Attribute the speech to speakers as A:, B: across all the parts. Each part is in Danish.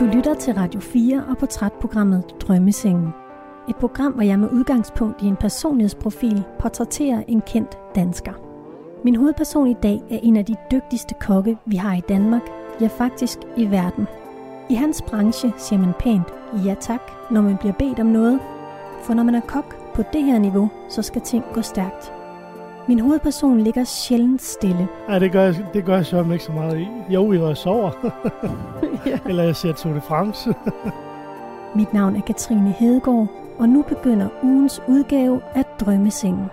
A: Du lytter til Radio 4 og portrætprogrammet Drømmesengen. Et program, hvor jeg med udgangspunkt i en personlighedsprofil portrætterer en kendt dansker. Min hovedperson i dag er en af de dygtigste kokke, vi har i Danmark, ja faktisk i verden. I hans branche siger man pænt ja tak, når man bliver bedt om noget, for når man er kok på det her niveau, så skal ting gå stærkt. Min hovedperson ligger sjældent stille.
B: Nej, det gør, jeg, det gør jeg så ikke så meget i. Jo, jeg sover.
A: ja.
B: Eller jeg ser Tour de France.
A: Mit navn er Katrine Hedegaard, og nu begynder ugens udgave af Drømmesengen.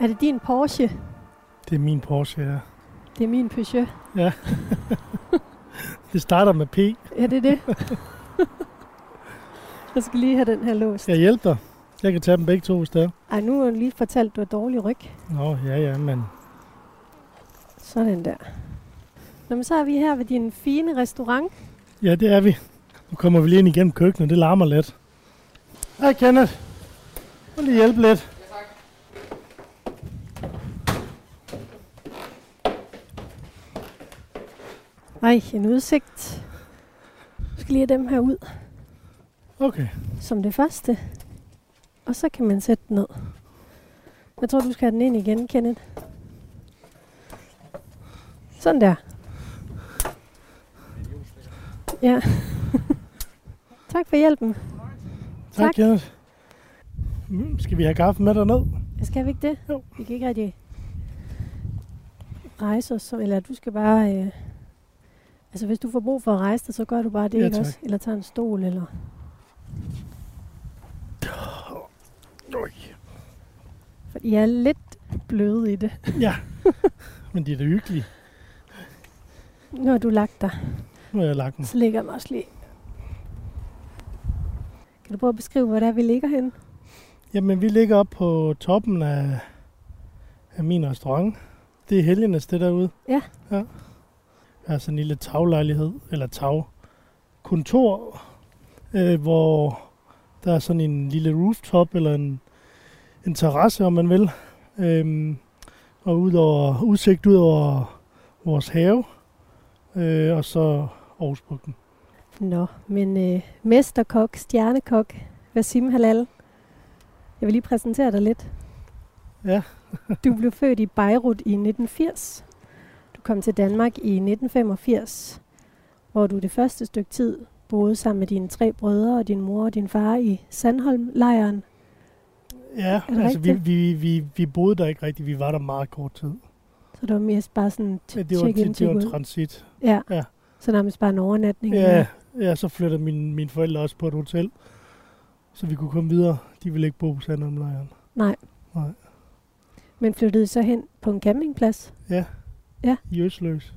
A: Er det din Porsche?
B: det er min Porsche, ja.
A: Det er min Peugeot.
B: Ja. det starter med P.
A: Ja, det er det. jeg skal lige have den her låst.
B: Jeg hjælper dig. Jeg kan tage dem begge to, hvis det er.
A: Ej, nu har du lige fortalt, at du har dårlig ryg.
B: Nå, ja, ja, men...
A: Sådan der. Nå, men så er vi her ved din fine restaurant.
B: Ja, det er vi. Nu kommer vi lige ind igennem køkkenet. Det larmer lidt. Hej, Kenneth. Må lige hjælpe lidt.
A: Ej, en udsigt. Jeg skal lige have dem her ud
B: Okay.
A: som det første. Og så kan man sætte den ned. Jeg tror, du skal have den ind igen, Kenneth. Sådan der. Ja. tak for hjælpen.
B: Tak,
A: Tak.
B: Kenneth. Skal vi have kaffe med derned?
A: Skal vi ikke det?
B: Jo.
A: Vi kan ikke rigtig rejse os, eller du skal bare... Øh, altså, hvis du får brug for at rejse dig, så gør du bare det,
B: Ja,
A: ikke også? Eller tager en stol, eller...
B: Oj.
A: For I er lidt bløde i det.
B: Ja. Men de er da hyggelige.
A: Nu har du lagt dig.
B: Nu har jeg lagt dem.
A: Så ligger jeg mig også lige. Kan du prøve at beskrive, hvor det er, vi ligger henne?
B: Jamen, vi ligger op på toppen af, af min restaurant. Det er helgenes, det derude.
A: Ja.
B: ja. Jeg har sådan en lille taglejlighed, eller tagkontor, øh, hvor der er sådan en lille rooftop, eller en, en terrasse, om man vil. Øhm, og ud over, udsigt ud over vores have, øh, og så Aarhusbugten.
A: Nå, men øh, mesterkok, stjernekok, Vasim Halal. Jeg vil lige præsentere dig lidt.
B: Ja.
A: du blev født i Beirut i 1980. Du kom til Danmark i 1985, hvor du det første stykke tid boede sammen med dine tre brødre og din mor og din far i Sandholm-lejren.
B: Ja, altså vi, vi, vi, vi boede der ikke rigtigt. Vi var der meget kort tid.
A: Så det var mest bare sådan
B: Ja,
A: t-
B: det var,
A: check in,
B: det, var transit.
A: Ja.
B: Ja.
A: Så nærmest bare en overnatning.
B: Ja, ja, så flyttede mine, mine forældre også på et hotel, så vi kunne komme videre. De ville ikke bo på Sandholmlejren.
A: Nej.
B: Nej.
A: Men flyttede så hen på en campingplads,
B: Ja.
A: Ja.
B: I Øsløs.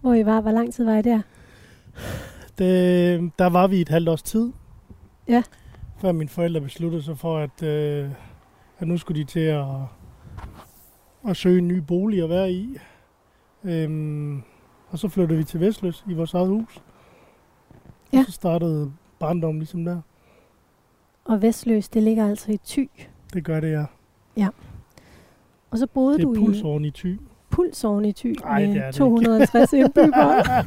A: hvor I var. Hvor lang tid var I der?
B: Det, der var vi et halvt års tid.
A: Ja.
B: Før mine forældre besluttede sig for, at, øh, at nu skulle de til at, at søge en ny bolig at være i. Øhm, og så flyttede vi til Vestløs i vores eget hus.
A: Ja.
B: Og så startede barndommen ligesom der.
A: Og Vestløs, det ligger altså i Thy.
B: Det gør det, ja.
A: Og så boede
B: Det
A: du
B: er
A: i
B: pulsåren i Thy.
A: Pulsåren i Thy
B: Ej, det
A: med
B: det
A: 250 indbyggere,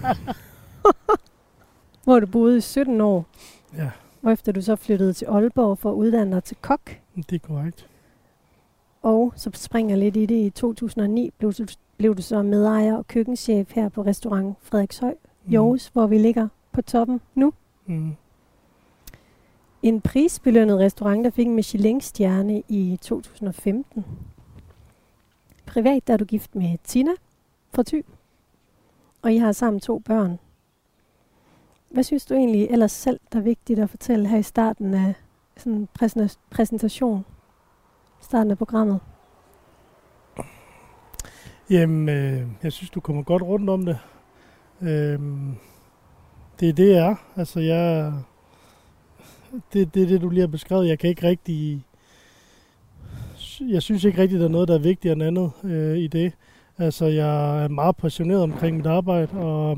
A: hvor du boede i 17 år.
B: Ja,
A: Hvorefter du så flyttede til Aalborg for at uddanne dig til kok.
B: det er korrekt.
A: Og så springer lidt i det. I 2009 blev du, blev du så medejer og køkkenchef her på restaurant Frederikshøj i Aarhus, hvor vi ligger på toppen nu.
B: Mm.
A: En prisbelønnet restaurant, der fik en Michelin-stjerne i 2015. Privat der er du gift med Tina fra Thy, og I har sammen to børn. Hvad synes du egentlig ellers selv, der er vigtigt at fortælle her i starten af sådan en præsentation? Starten af programmet.
B: Jamen, øh, jeg synes, du kommer godt rundt om det. Øh, det er det, jeg er. Altså, jeg... Det, det er det, du lige har beskrevet. Jeg kan ikke rigtig... Jeg synes ikke rigtig, der er noget, der er vigtigere end andet øh, i det. Altså, jeg er meget passioneret omkring mit arbejde, og,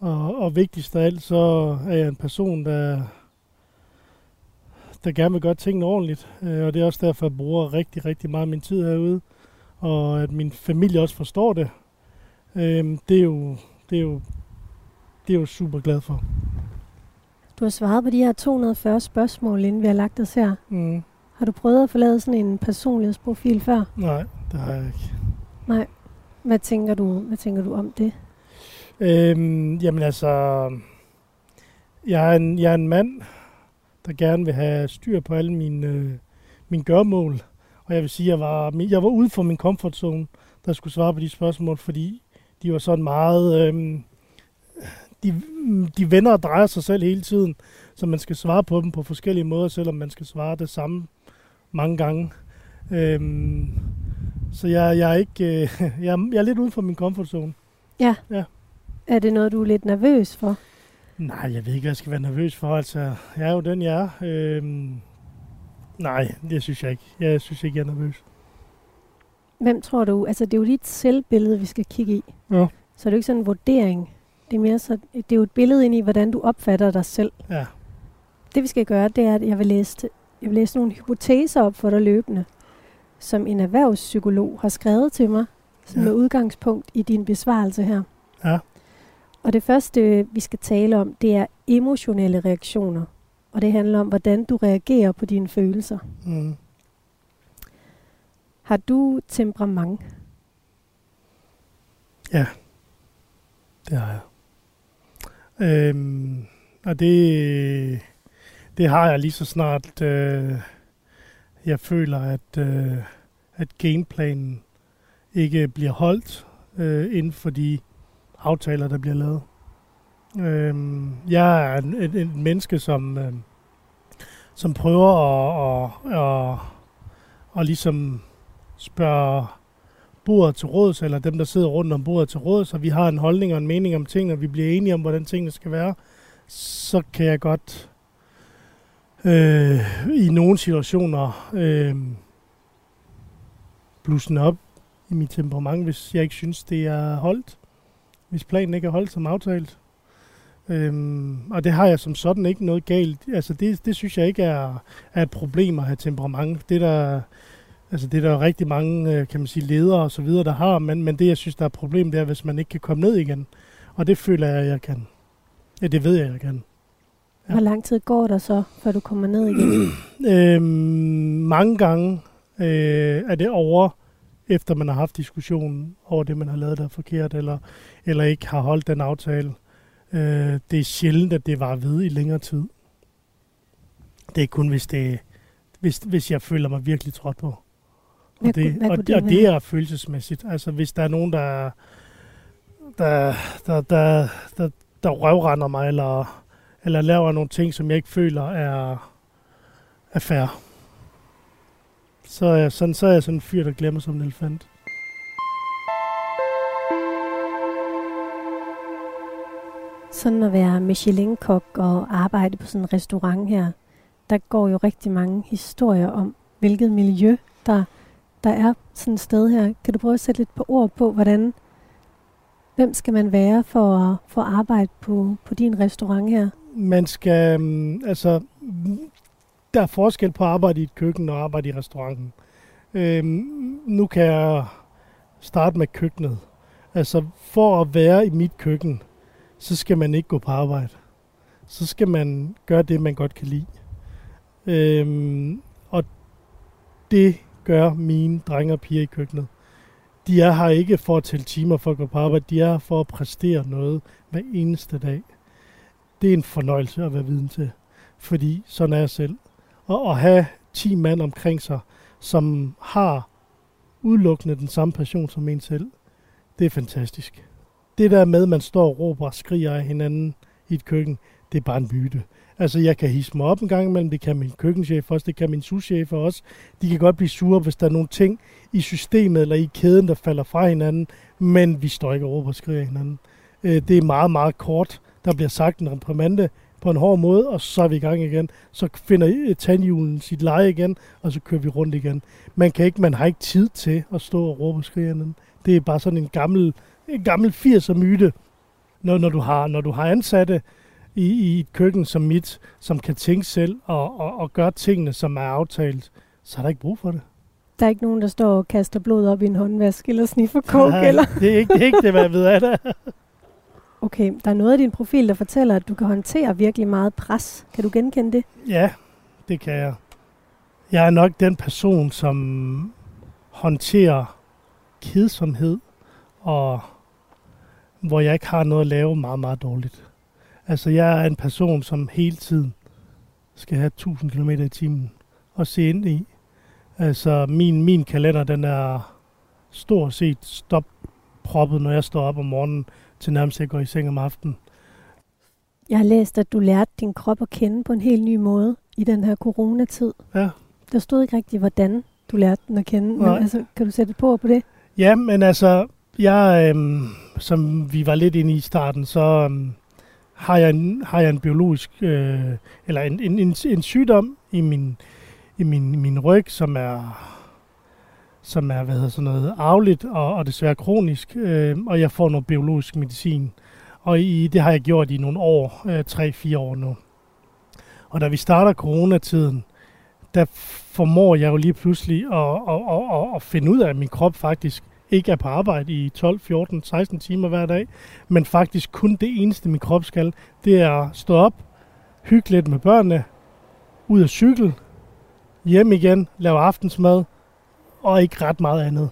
B: og, og vigtigst af alt, så er jeg en person, der, der gerne vil gøre tingene ordentligt. Øh, og det er også derfor, jeg bruger rigtig, rigtig meget af min tid herude. Og at min familie også forstår det. Øh, det, er jo, det er jo det er jo super glad for.
A: Du har svaret på de her 240 spørgsmål, inden vi har lagt os her.
B: Mm.
A: Har du prøvet at få lavet sådan en personlighedsprofil før?
B: Nej, det har jeg ikke.
A: Nej. Hvad tænker du, hvad tænker du om det?
B: Øhm, jamen altså, jeg er, en, jeg er en mand, der gerne vil have styr på alle mine, øh, mine gørmål. Og jeg vil sige, at jeg var, jeg var ude for min comfort zone, der skulle svare på de spørgsmål, fordi de var sådan meget... Øhm, de, de vender og drejer sig selv hele tiden, så man skal svare på dem på forskellige måder, selvom man skal svare det samme mange gange. Øhm, så jeg, jeg, er ikke, øh, jeg, er, jeg er lidt ude for min comfort zone.
A: Ja.
B: Ja.
A: Er det noget, du er lidt nervøs for?
B: Nej, jeg ved ikke, hvad jeg skal være nervøs for. Altså, jeg er jo den, jeg er. Øhm, nej, det synes jeg ikke. Jeg synes ikke, jeg er nervøs.
A: Hvem tror du? Altså, det er jo dit selvbillede, vi skal kigge i.
B: Ja.
A: Så det er jo ikke sådan en vurdering. Det er mere så, det er jo et billede ind i, hvordan du opfatter dig selv.
B: Ja.
A: Det vi skal gøre, det er, at jeg vil læse, jeg vil læse nogle hypoteser op for dig løbende, som en erhvervspsykolog har skrevet til mig, som
B: Ja.
A: med udgangspunkt i din besvarelse her.
B: Ja.
A: Og det første, vi skal tale om, det er emotionelle reaktioner. Og det handler om, hvordan du reagerer på dine følelser.
B: Mm.
A: Har du temperament?
B: Det har jeg. Øhm, og det, det har jeg lige så snart øh, jeg føler, at, øh, at gameplanen ikke bliver holdt øh, inden for de aftaler, der bliver lavet. Øhm, jeg er et, et, menneske, som, øh, som prøver at, at, at, at ligesom spørge bordet til råds, eller dem, der sidder rundt om bordet til råds, og vi har en holdning og en mening om ting, og vi bliver enige om, hvordan tingene skal være, så kan jeg godt øh, i nogle situationer øh, blussen op i mit temperament, hvis jeg ikke synes, det er holdt. Hvis planen ikke er holdt som aftalt. Øhm, og det har jeg som sådan ikke noget galt. Altså det, det synes jeg ikke er, er et problem at have temperament. Det der, altså det er der rigtig mange, øh, kan man sige, ledere og så videre, der har, men, men det jeg synes, der er et problem, det er, hvis man ikke kan komme ned igen. Og det føler jeg, jeg kan. Ja, det ved jeg, jeg kan. Ja.
A: Hvor lang tid går der så, før du kommer ned igen?
B: Øhm, mange gange øh, er det over, efter man har haft diskussionen over det, man har lavet, der er forkert, eller, eller ikke har holdt den aftale. Øh, det er sjældent, at det var ved i længere tid. Det er kun, hvis, det, hvis, hvis jeg føler mig virkelig trådt på.
A: Hvad
B: Og det,
A: hvad
B: og,
A: det
B: og det er følelsesmæssigt. Altså, hvis der er nogen, der, der, der, der, der, der røvrender mig, eller, eller laver nogle ting, som jeg ikke føler er, er fair. Så er, jeg sådan, så er jeg sådan en fyr, der glemmer som en elefant.
A: Sådan at være Michelin-kok og arbejde på sådan en restaurant her, der går jo rigtig mange historier om, hvilket miljø, der, der er sådan et sted her. Kan du prøve at sætte lidt på ord på, hvordan, hvem skal man være for, at- for at arbejde på, på din restaurant her?
B: Man skal, mm, altså, der er forskel på at arbejde i et køkken og arbejde i restauranten. Øhm, nu kan jeg starte med køkkenet. Altså, for at være i mit køkken, så skal man ikke gå på arbejde. Så skal man gøre det, man godt kan lide. Øhm, og det gør mine drenge og piger i køkkenet. De er her ikke for at tælle timer for at gå på arbejde. De er her for at præstere noget hver eneste dag. Det er en fornøjelse at være viden til. Fordi sådan er jeg selv. Og at have 10 mand omkring sig, som har udelukkende den samme passion som en selv, det er fantastisk. Det der med, at man står og råber og skriger af hinanden i et køkken, det er bare en myte. Altså, jeg kan hisse mig op en gang imellem, det kan min køkkenchef også, det kan min souschef også. De kan godt blive sure, hvis der er nogle ting i systemet eller i kæden, der falder fra hinanden, men vi står ikke og råber og skriger af hinanden. Øh, det er meget, meget kort. Der bliver sagt en reprimande på en hård måde, og så er vi i gang igen. Så finder tandhjulen sit leje igen, og så kører vi rundt igen. Man, kan ikke, man har ikke tid til at stå og råbe og skrige. Det er bare sådan en gammel, en gammel 80'er myte, når, når, du har, når du har ansatte i, i et køkken som mit, som kan tænke selv og, og, og gøre tingene, som er aftalt, så er der ikke brug for det.
A: Der er ikke nogen, der står og kaster blod op i en håndvask, eller sniffer coke,
B: Nej,
A: eller...
B: Det er ikke det, er ikke det hvad jeg ved af det.
A: Okay, der er noget af din profil, der fortæller, at du kan håndtere virkelig meget pres. Kan du genkende det?
B: Ja, det kan jeg. Jeg er nok den person, som håndterer kedsomhed, og hvor jeg ikke har noget at lave meget, meget dårligt. Altså, jeg er en person, som hele tiden skal have 1000 km i timen og se ind i. Altså, min, min kalender, den er stort set stopproppet, når jeg står op om morgenen, til nærmest jeg går i seng om aftenen.
A: Jeg har læst, at du lærte din krop at kende på en helt ny måde i den her coronatid.
B: Ja.
A: Der stod ikke rigtigt, hvordan du lærte den at kende. Men
B: Nej.
A: altså, kan du sætte på på det?
B: Ja, men altså, jeg, øhm, som vi var lidt inde i i starten, så øhm, har, jeg en, har jeg en biologisk, øh, eller en, en, en, en sygdom i min, i min, min ryg, som er, som er hvad hedder sådan noget, arveligt og, og desværre kronisk, øh, og jeg får noget biologisk medicin. Og i, det har jeg gjort i nogle år, øh, 3-4 år nu. Og da vi starter coronatiden, der formår jeg jo lige pludselig at, at, at, at, at finde ud af, at min krop faktisk ikke er på arbejde i 12, 14, 16 timer hver dag, men faktisk kun det eneste, min krop skal, det er at stå op, hygge lidt med børnene, ud at cykle, hjem igen, lave aftensmad, og ikke ret meget andet.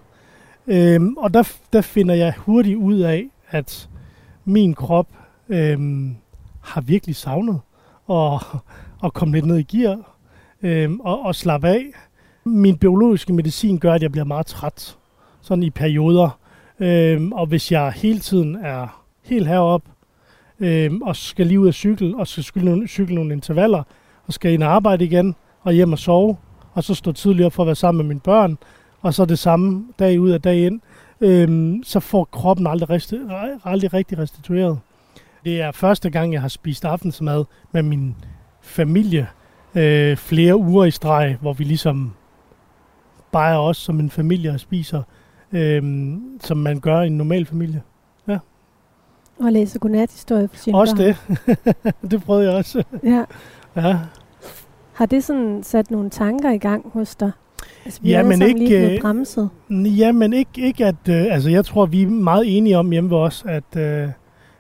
B: Øhm, og der, der finder jeg hurtigt ud af, at min krop øhm, har virkelig savnet at, at komme lidt ned i gear øhm, og, og slappe af. Min biologiske medicin gør, at jeg bliver meget træt, sådan i perioder. Øhm, og hvis jeg hele tiden er helt heroppe, øhm, og skal lige ud af cykel, og skal cykle nogle, cykle nogle intervaller, og skal ind og arbejde igen, og hjem og sove, og så stå tidligere for at være sammen med mine børn, og så det samme dag ud og dag ind, øhm, så får kroppen aldrig, resti- aldrig rigtig restitueret. Det er første gang, jeg har spist aftensmad med min familie øh, flere uger i streg, hvor vi ligesom bare er os som en familie og spiser, øh, som man gør i en normal familie.
A: Og læse godnathistorie for sine
B: Også
A: børn.
B: det. det prøvede jeg også.
A: Ja.
B: Ja.
A: Har det sådan sat nogle tanker i gang hos dig? Altså, vi
B: Ja,
A: er
B: men ikke,
A: lige
B: øh,
A: bremset.
B: Ja, men ikke, ikke at... Øh, altså, jeg tror, vi er meget enige om hjemme ved os, at, øh,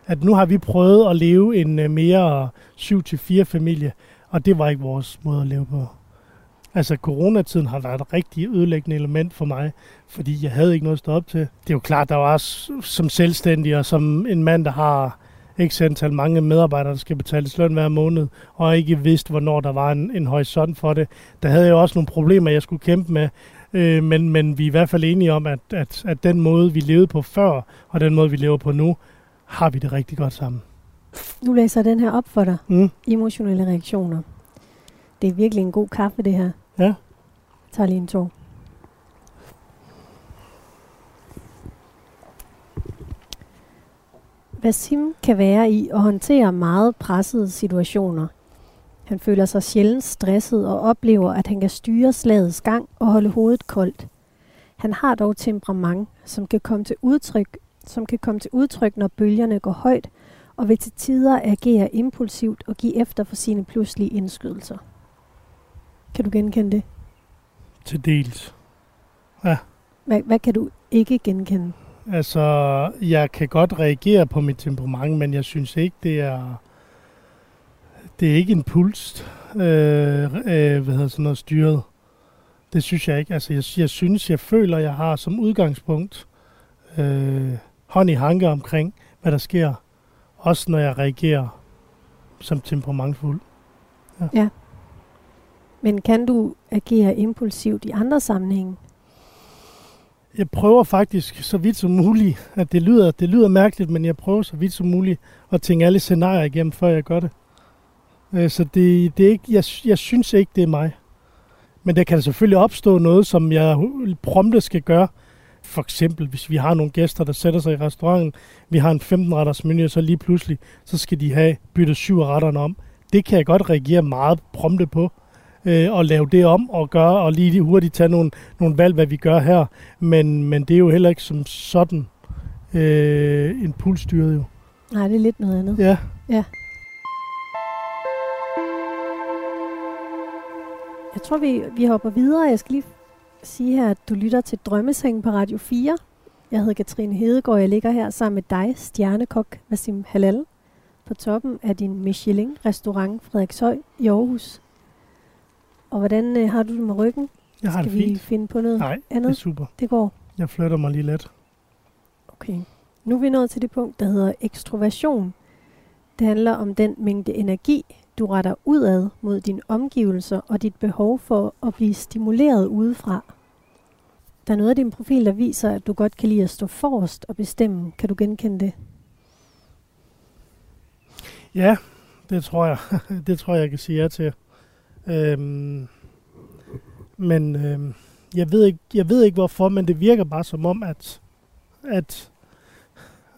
B: at nu har vi prøvet at leve en øh, mere 7-4 familie, og det var ikke vores måde at leve på. Altså, coronatiden har været et rigtig ødelæggende element for mig, fordi jeg havde ikke noget at stå op til. Det er jo klart, der var også som selvstændig, og som en mand, der har ikke antal mange medarbejdere, der skal betales løn hver måned, og ikke vidste, hvornår der var en, en horisont for det. Der havde jeg også nogle problemer, jeg skulle kæmpe med, øh, men, men vi er i hvert fald enige om, at, at, at den måde, vi levede på før, og den måde, vi lever på nu, har vi det rigtig godt sammen.
A: Nu læser jeg den her op for dig.
B: Mm.
A: Emotionelle reaktioner. Det er virkelig en god kaffe, det her.
B: Ja.
A: Jeg tager lige en Wasim kan være i at håndtere meget pressede situationer. Han føler sig sjældent stresset og oplever, at han kan styre slagets gang og holde hovedet koldt. Han har dog temperament, som kan komme til udtryk, som kan komme til udtryk, når bølgerne går højt, og vil til tider agere impulsivt og give efter for sine pludselige indskydelser. Kan du genkende det?
B: Til dels.
A: Hvad, hvad kan du ikke genkende?
B: Altså, jeg kan godt reagere på mit temperament, men jeg synes ikke, det er... Det er ikke en puls, øh, øh, hvad hedder sådan noget, styret. Det synes jeg ikke. Altså, jeg, jeg synes, jeg føler, jeg har som udgangspunkt øh, hånd i hanke omkring, hvad der sker. Også når jeg reagerer som temperamentfuld.
A: Men kan du agere impulsivt i andre sammenhænge?
B: Jeg prøver faktisk så vidt som muligt, at det lyder, det lyder mærkeligt, men jeg prøver så vidt som muligt at tænke alle scenarier igennem, før jeg gør det. Øh, Så det, det er ikke, jeg, jeg synes ikke, det er mig. Men der kan selvfølgelig opstå noget, som jeg prompte skal gøre. For eksempel, hvis vi har nogle gæster, der sætter sig i restauranten, vi har en 15-retters menu, så lige pludselig, så skal de have byttet syv retterne om. Det kan jeg godt reagere meget prompte på, øh, og lave det om og gøre, og lige hurtigt tage nogle, nogle valg, hvad vi gør her. Men, men det er jo heller ikke som sådan øh, impulsstyret jo.
A: Nej, det er lidt noget andet.
B: Ja.
A: Jeg tror, vi, vi hopper videre. Jeg skal lige sige her, at du lytter til Drømmesengen på Radio 4. Jeg hedder Katrine Hedegaard, jeg ligger her sammen med dig, stjernekok Vasim Halal, på toppen af din Michelin-restaurant Frederikshøj i Aarhus. Og hvordan øh, har du det med ryggen?
B: Jeg har
A: Skal
B: det
A: vi
B: fint.
A: finde på noget
B: Nej, det er
A: andet?
B: super.
A: Det går.
B: Jeg flytter mig lige lidt.
A: Okay. Nu er vi nået til det punkt, der hedder ekstroversion. Det handler om den mængde energi, du retter udad mod dine omgivelser og dit behov for at blive stimuleret udefra. Der er noget af din profil, der viser, at du godt kan lide at stå forrest og bestemme. Kan du genkende det?
B: Ja, det tror jeg. det tror jeg, jeg kan sige ja til. Øhm, men øhm, jeg, ved ikke, jeg ved ikke hvorfor, men det virker bare som om, at, at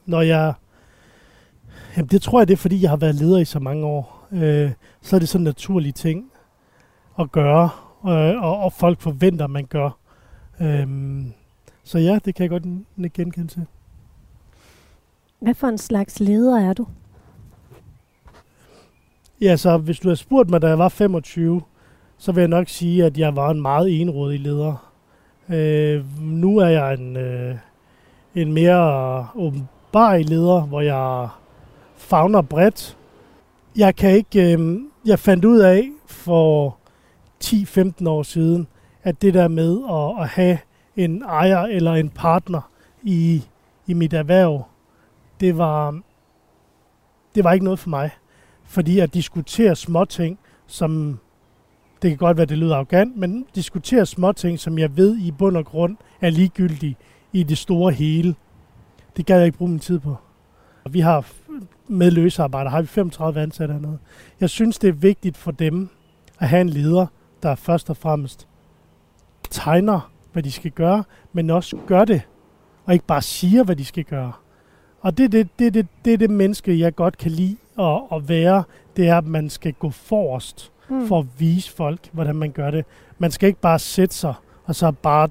B: når jeg... Jamen det tror jeg, det er fordi, jeg har været leder i så mange år. Øh, så er det sådan en naturlig ting at gøre, øh, og, og folk forventer, at man gør. Øhm, så ja, det kan jeg godt genkende til.
A: Hvad for en slags leder er du?
B: Ja, så hvis du havde spurgt mig, da jeg var 25, så vil jeg nok sige, at jeg var en meget enrådig leder. Øh, nu er jeg en, øh, en mere åbenbar leder, hvor jeg fagner bredt. Jeg kan ikke, øh, jeg fandt ud af for 10-15 år siden, at det der med at, at have en ejer eller en partner i, i mit erhverv, det var, det var ikke noget for mig. Fordi at diskutere småting, som det kan godt være, det lyder arrogant, men diskutere småting, som jeg ved i bund og grund er ligegyldige i det store hele, det gad jeg ikke bruge min tid på. Og Vi har med løsarbejder, har vi 35 ansatte eller noget. Jeg synes, det er vigtigt for dem at have en leder, der først og fremmest tegner, hvad de skal gøre, men også gør det, og ikke bare siger, hvad de skal gøre. Og det er det, det, det, det, det menneske, jeg godt kan lide at, at være, det er, at man skal gå forrest
A: Hmm.
B: for at vise folk, hvordan man gør det. Man skal ikke bare sætte sig, og så bare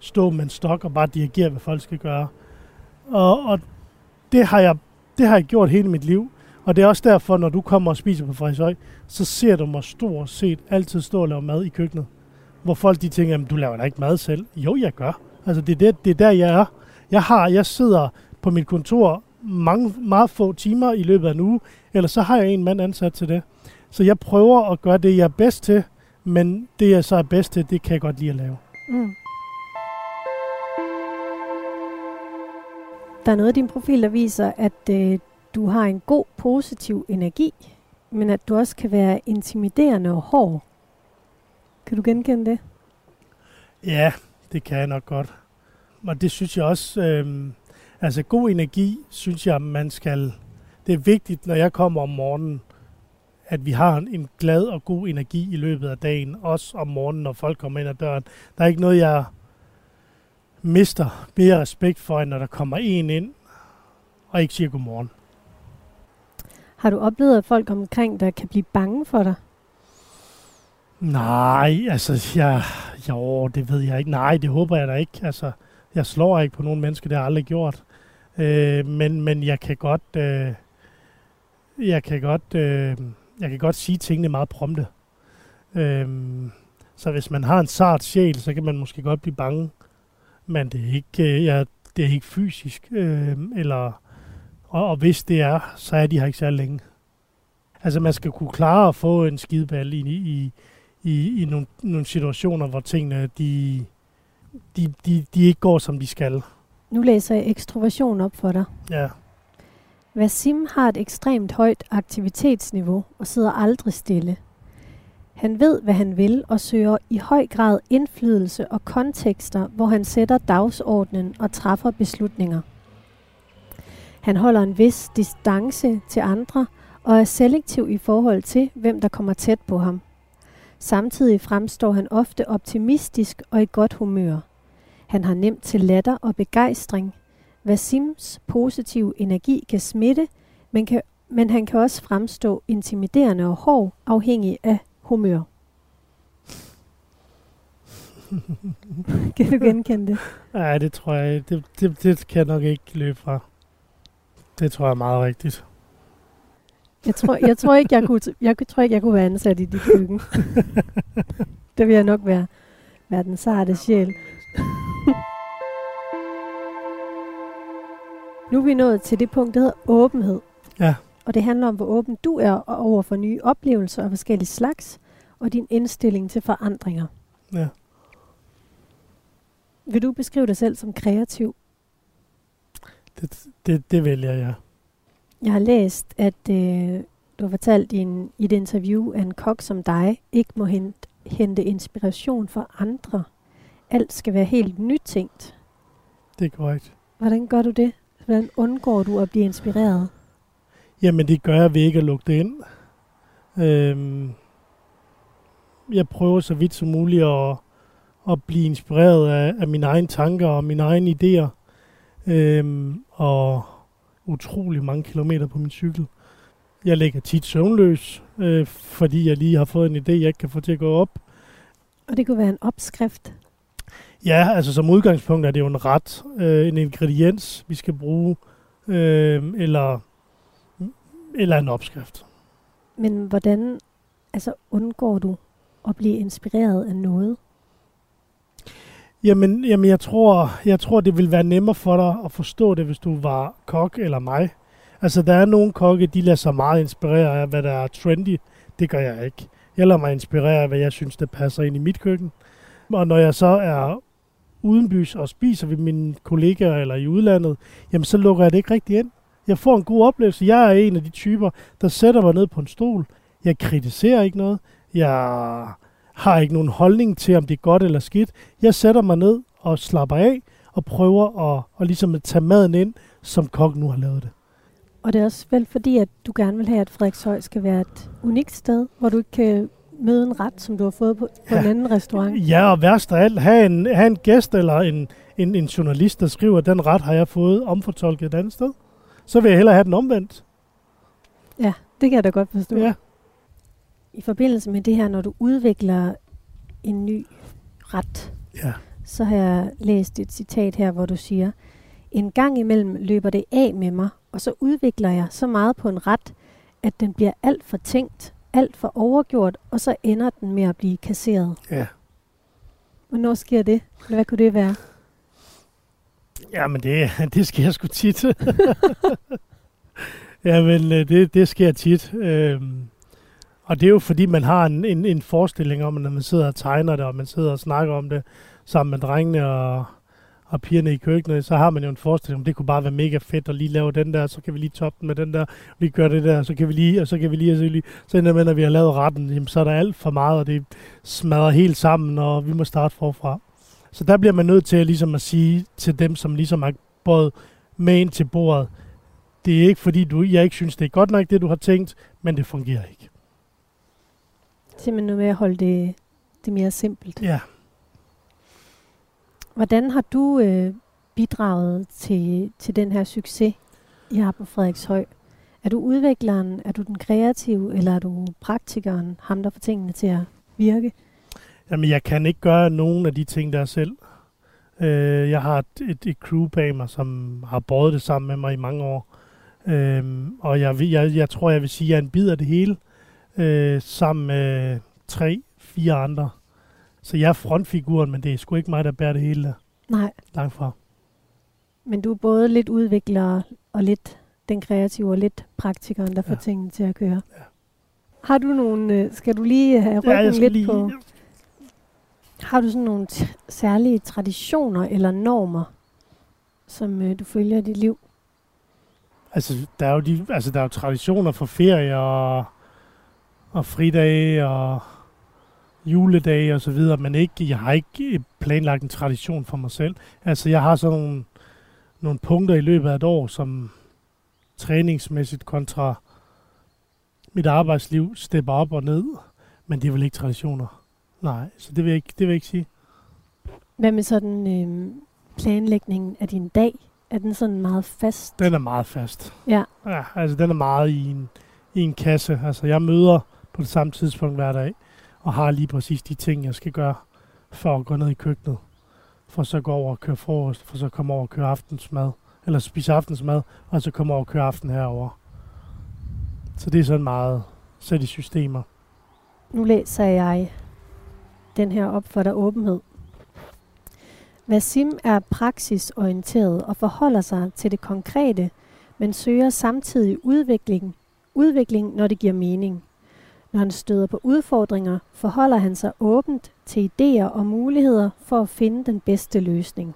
B: stå med en stok og bare dirigere, hvad folk skal gøre. Og, og det, har jeg, det har jeg gjort hele mit liv. Og det er også derfor, når du kommer og spiser på Frederiksøj, så ser du mig stort set altid stå og lave mad i køkkenet. Hvor folk de tænker, jamen, du laver da ikke mad selv. Jo, jeg gør. Altså, det er, det, det er der, jeg er. Jeg, har, jeg sidder på mit kontor mange, meget få timer i løbet af en uge, eller så har jeg en mand ansat til det. Så jeg prøver at gøre det, jeg er bedst til, men det, jeg så er bedst til, det kan jeg godt lide at lave.
A: Mm. Der er noget af din profil, der viser, at øh, du har en god, positiv energi, men at du også kan være intimiderende og hård. Kan du genkende det?
B: Ja, det kan jeg nok godt. Og det synes jeg også, øh, altså god energi, synes jeg, man skal, det er vigtigt, når jeg kommer om morgenen, at vi har en, glad og god energi i løbet af dagen, også om morgenen, når folk kommer ind ad døren. Der er ikke noget, jeg mister mere respekt for, end når der kommer en ind, og ikke siger godmorgen.
A: Har du oplevet, at folk omkring dig kan blive bange for dig?
B: Nej, altså, jeg, jo, det ved jeg ikke. Nej, det håber jeg da ikke. Altså, jeg slår ikke på nogen mennesker, det har jeg aldrig gjort. Øh, men, men jeg kan godt, øh, jeg kan godt, øh, jeg kan godt sige tingene meget prompte. Øh, så hvis man har en sart sjæl, så kan man måske godt blive bange. Men det er ikke, øh, jeg, det er ikke fysisk. Øh, eller, og, og hvis det er, så er de her ikke særlig længe. Altså man skal kunne klare at få en skideball i, i, i, i nogle, nogle situationer, hvor tingene de, de, de, de ikke går, som de skal.
A: Nu læser jeg ekstroversion op for dig.
B: Ja.
A: Vasim har et ekstremt højt aktivitetsniveau og sidder aldrig stille. Han ved, hvad han vil og søger i høj grad indflydelse og kontekster, hvor han sætter dagsordenen og træffer beslutninger. Han holder en vis distance til andre og er selektiv i forhold til, hvem der kommer tæt på ham. Samtidig fremstår han ofte optimistisk og i godt humør. Han har nemt til latter og begejstring. Vasims positive energi kan smitte, men, kan, men han kan også fremstå intimiderende og hård, afhængig af humør. kan du genkende det?
B: Nej, det tror jeg, det, det, det kan jeg nok ikke løbe fra. Det tror jeg er meget rigtigt.
A: Jeg tror, jeg tror ikke, jeg kunne, jeg tror ikke, jeg kunne være ansat i dit køkken. det vil jeg nok være, være den sarte sjæl. Nu er vi nået til det punkt, der hedder åbenhed.
B: Ja.
A: Og det handler om, hvor åben du er over for nye oplevelser af forskellige slags, og din indstilling til forandringer.
B: Ja.
A: Vil du beskrive dig selv som kreativ?
B: Det, det, det vælger jeg.
A: Jeg har læst, at øh, du har fortalt i, en, i et interview, at en kok som dig ikke må hente, hente inspiration fra andre. Alt skal være helt nytænkt.
B: Det er korrekt.
A: Hvordan gør du det? Hvordan undgår du at blive inspireret?
B: Jamen, det gør jeg ved ikke at lukke det ind. Øhm, jeg prøver så vidt som muligt at, at blive inspireret af, af mine egne tanker og mine egne idéer. Øhm, og utrolig mange kilometer på min cykel. Jeg ligger tit søvnløs, øh, fordi jeg lige har fået en idé, jeg ikke kan få til at gå op.
A: Og det kunne være en opskrift.
B: Ja, altså som udgangspunkt er det jo en ret, øh, en ingrediens, vi skal bruge, øh, eller, eller en opskrift.
A: Men hvordan altså, undgår du at blive inspireret af noget?
B: Jamen, jamen jeg, tror, jeg tror, det vil være nemmere for dig at forstå det, hvis du var kok eller mig. Altså, der er nogle kokke, de lader sig meget inspirere af, hvad der er trendy. Det gør jeg ikke. Jeg lader mig inspirere af, hvad jeg synes, der passer ind i mit køkken. Og når jeg så er udenbys og spiser ved mine kollegaer eller i udlandet, jamen så lukker jeg det ikke rigtig ind. Jeg får en god oplevelse. Jeg er en af de typer, der sætter mig ned på en stol. Jeg kritiserer ikke noget. Jeg har ikke nogen holdning til, om det er godt eller skidt. Jeg sætter mig ned og slapper af og prøver at, at ligesom at tage maden ind, som kokken nu har lavet det.
A: Og det er også vel fordi, at du gerne vil have, at Frederikshøj skal være et unikt sted, hvor du ikke kan møde en ret, som du har fået på, på ja. en anden restaurant.
B: Ja, og værst af alt, have en, have en gæst eller en, en, en journalist, der skriver, at den ret har jeg fået omfortolket et andet sted. Så vil jeg hellere have den omvendt.
A: Ja, det kan jeg da godt forstå.
B: Ja.
A: I forbindelse med det her, når du udvikler en ny ret,
B: Ja.
A: så har jeg læst et citat her, hvor du siger, en gang imellem løber det af med mig, og så udvikler jeg så meget på en ret, at den bliver alt for tænkt, alt for overgjort, og så ender den med at blive kasseret.
B: Ja.
A: Hvornår sker det? Hvad kunne det være?
B: Jamen, det, det sker sgu tit. Jamen, øh, det, det sker tit. Øhm, og det er jo fordi, man har en, en, en forestilling om, at når man sidder og tegner det, og man sidder og snakker om det sammen med drengene og, og pigerne i køkkenet, så har man jo en forestilling om, det kunne bare være mega fedt at lige lave den der, så kan vi lige toppe den med den der, vi gør det der, så kan vi lige, og så kan vi lige, og så, lige, så ender med, når vi har lavet retten, jamen, så er der alt for meget, og det smadrer helt sammen, og vi må starte forfra. Så der bliver man nødt til ligesom at sige til dem, som ligesom har båret med ind til bordet, det er ikke fordi, du, jeg ikke synes, det er godt nok, det du har tænkt, men det fungerer ikke.
A: Simpelthen noget med at holde det, det mere simpelt.
B: Ja.
A: Hvordan har du øh, bidraget til, til den her succes, I har på Frederikshøj? Er du udvikleren, er du den kreative, eller er du praktikeren, ham der får tingene til at virke?
B: Jamen, jeg kan ikke gøre nogen af de ting der selv. Øh, jeg har et, et, et crew bag mig, som har båret det sammen med mig i mange år. Øh, og jeg, jeg, jeg tror, jeg vil sige, at jeg er en bid af det hele, øh, sammen med tre, fire andre. Så jeg er frontfiguren, men det er sgu ikke mig, der bærer det hele der.
A: Nej,
B: Langt fra.
A: men du er både lidt udvikler og lidt den kreative og lidt praktikeren, der får
B: Ja.
A: tingene til at køre.
B: Ja.
A: Har du nogle, øh, skal du lige have ryggen
B: skal
A: lidt
B: lige,
A: på, har du sådan nogle t- særlige traditioner eller normer, som øh, du følger i dit liv?
B: Altså, der er jo, de, altså, der er jo traditioner for ferie og, og fridage og juledage og så videre, men ikke, jeg har ikke planlagt en tradition for mig selv. Altså, jeg har sådan nogle, nogle punkter i løbet af et år, som træningsmæssigt kontra mit arbejdsliv stepper op og ned, men det er vel ikke traditioner. Nej, så det vil jeg ikke, det vil jeg ikke sige.
A: Hvad med sådan øh, planlægningen af din dag? Er den sådan meget fast?
B: Den er meget fast.
A: Ja.
B: Ja, altså den er meget i en, i en kasse. Altså jeg møder på det samme tidspunkt hver dag, og har lige præcis de ting, jeg skal gøre, for at gå ned i køkkenet. For så gå over og køre frokost, for så komme over og køre aftensmad, eller spise aftensmad, og så komme over og køre aften herover. Så det er sådan meget sæt i systemer.
A: Nu læser jeg den her op for dig åbenhed. Vasim er praksisorienteret og forholder sig til det konkrete, men søger samtidig udvikling, udvikling, når det giver mening. Når han støder på udfordringer, forholder han sig åbent til idéer og muligheder for at finde den bedste løsning.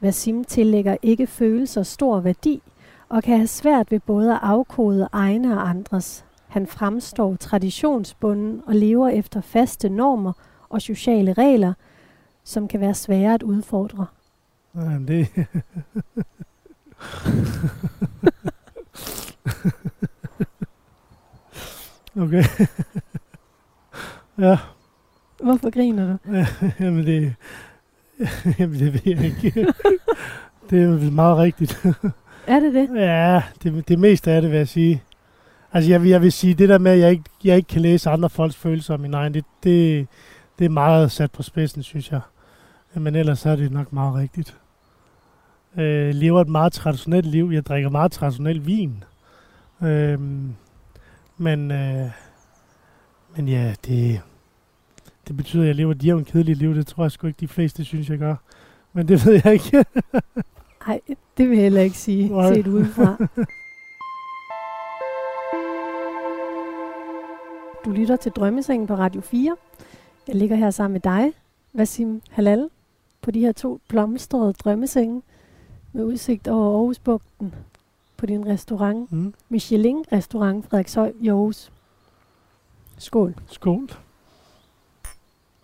A: Vasim tillægger ikke følelser stor værdi og kan have svært ved både at afkode egne og andres. Han fremstår traditionsbunden og lever efter faste normer og sociale regler, som kan være svære at udfordre.
B: Nej, det... okay. ja.
A: Hvorfor griner du?
B: Jamen det... Jamen det ved jeg ikke. det er meget rigtigt.
A: er det det?
B: Ja, det, det meste af det vil jeg sige. Altså jeg, jeg vil sige, det der med, at jeg ikke, jeg ikke kan læse andre folks følelser om min egen, det, det, det er meget sat på spidsen, synes jeg. Men ellers er det nok meget rigtigt. Øh, lever et meget traditionelt liv. Jeg drikker meget traditionel vin. Øh, men, øh, men ja, det, det betyder, at jeg lever et jævnt kedeligt liv. Det tror jeg sgu ikke, de fleste synes, jeg gør. Men det ved jeg ikke.
A: Nej, det vil jeg heller ikke sige, Nej. set udefra. Du lytter til Drømmesengen på Radio 4. Jeg ligger her sammen med dig, Vasim Halal, på de her to blomstrede drømmesenge med udsigt over Aarhusbugten på din restaurant. Mm. Michelin-restaurant Frederikshøj i Aarhus. Skål.
B: Skål.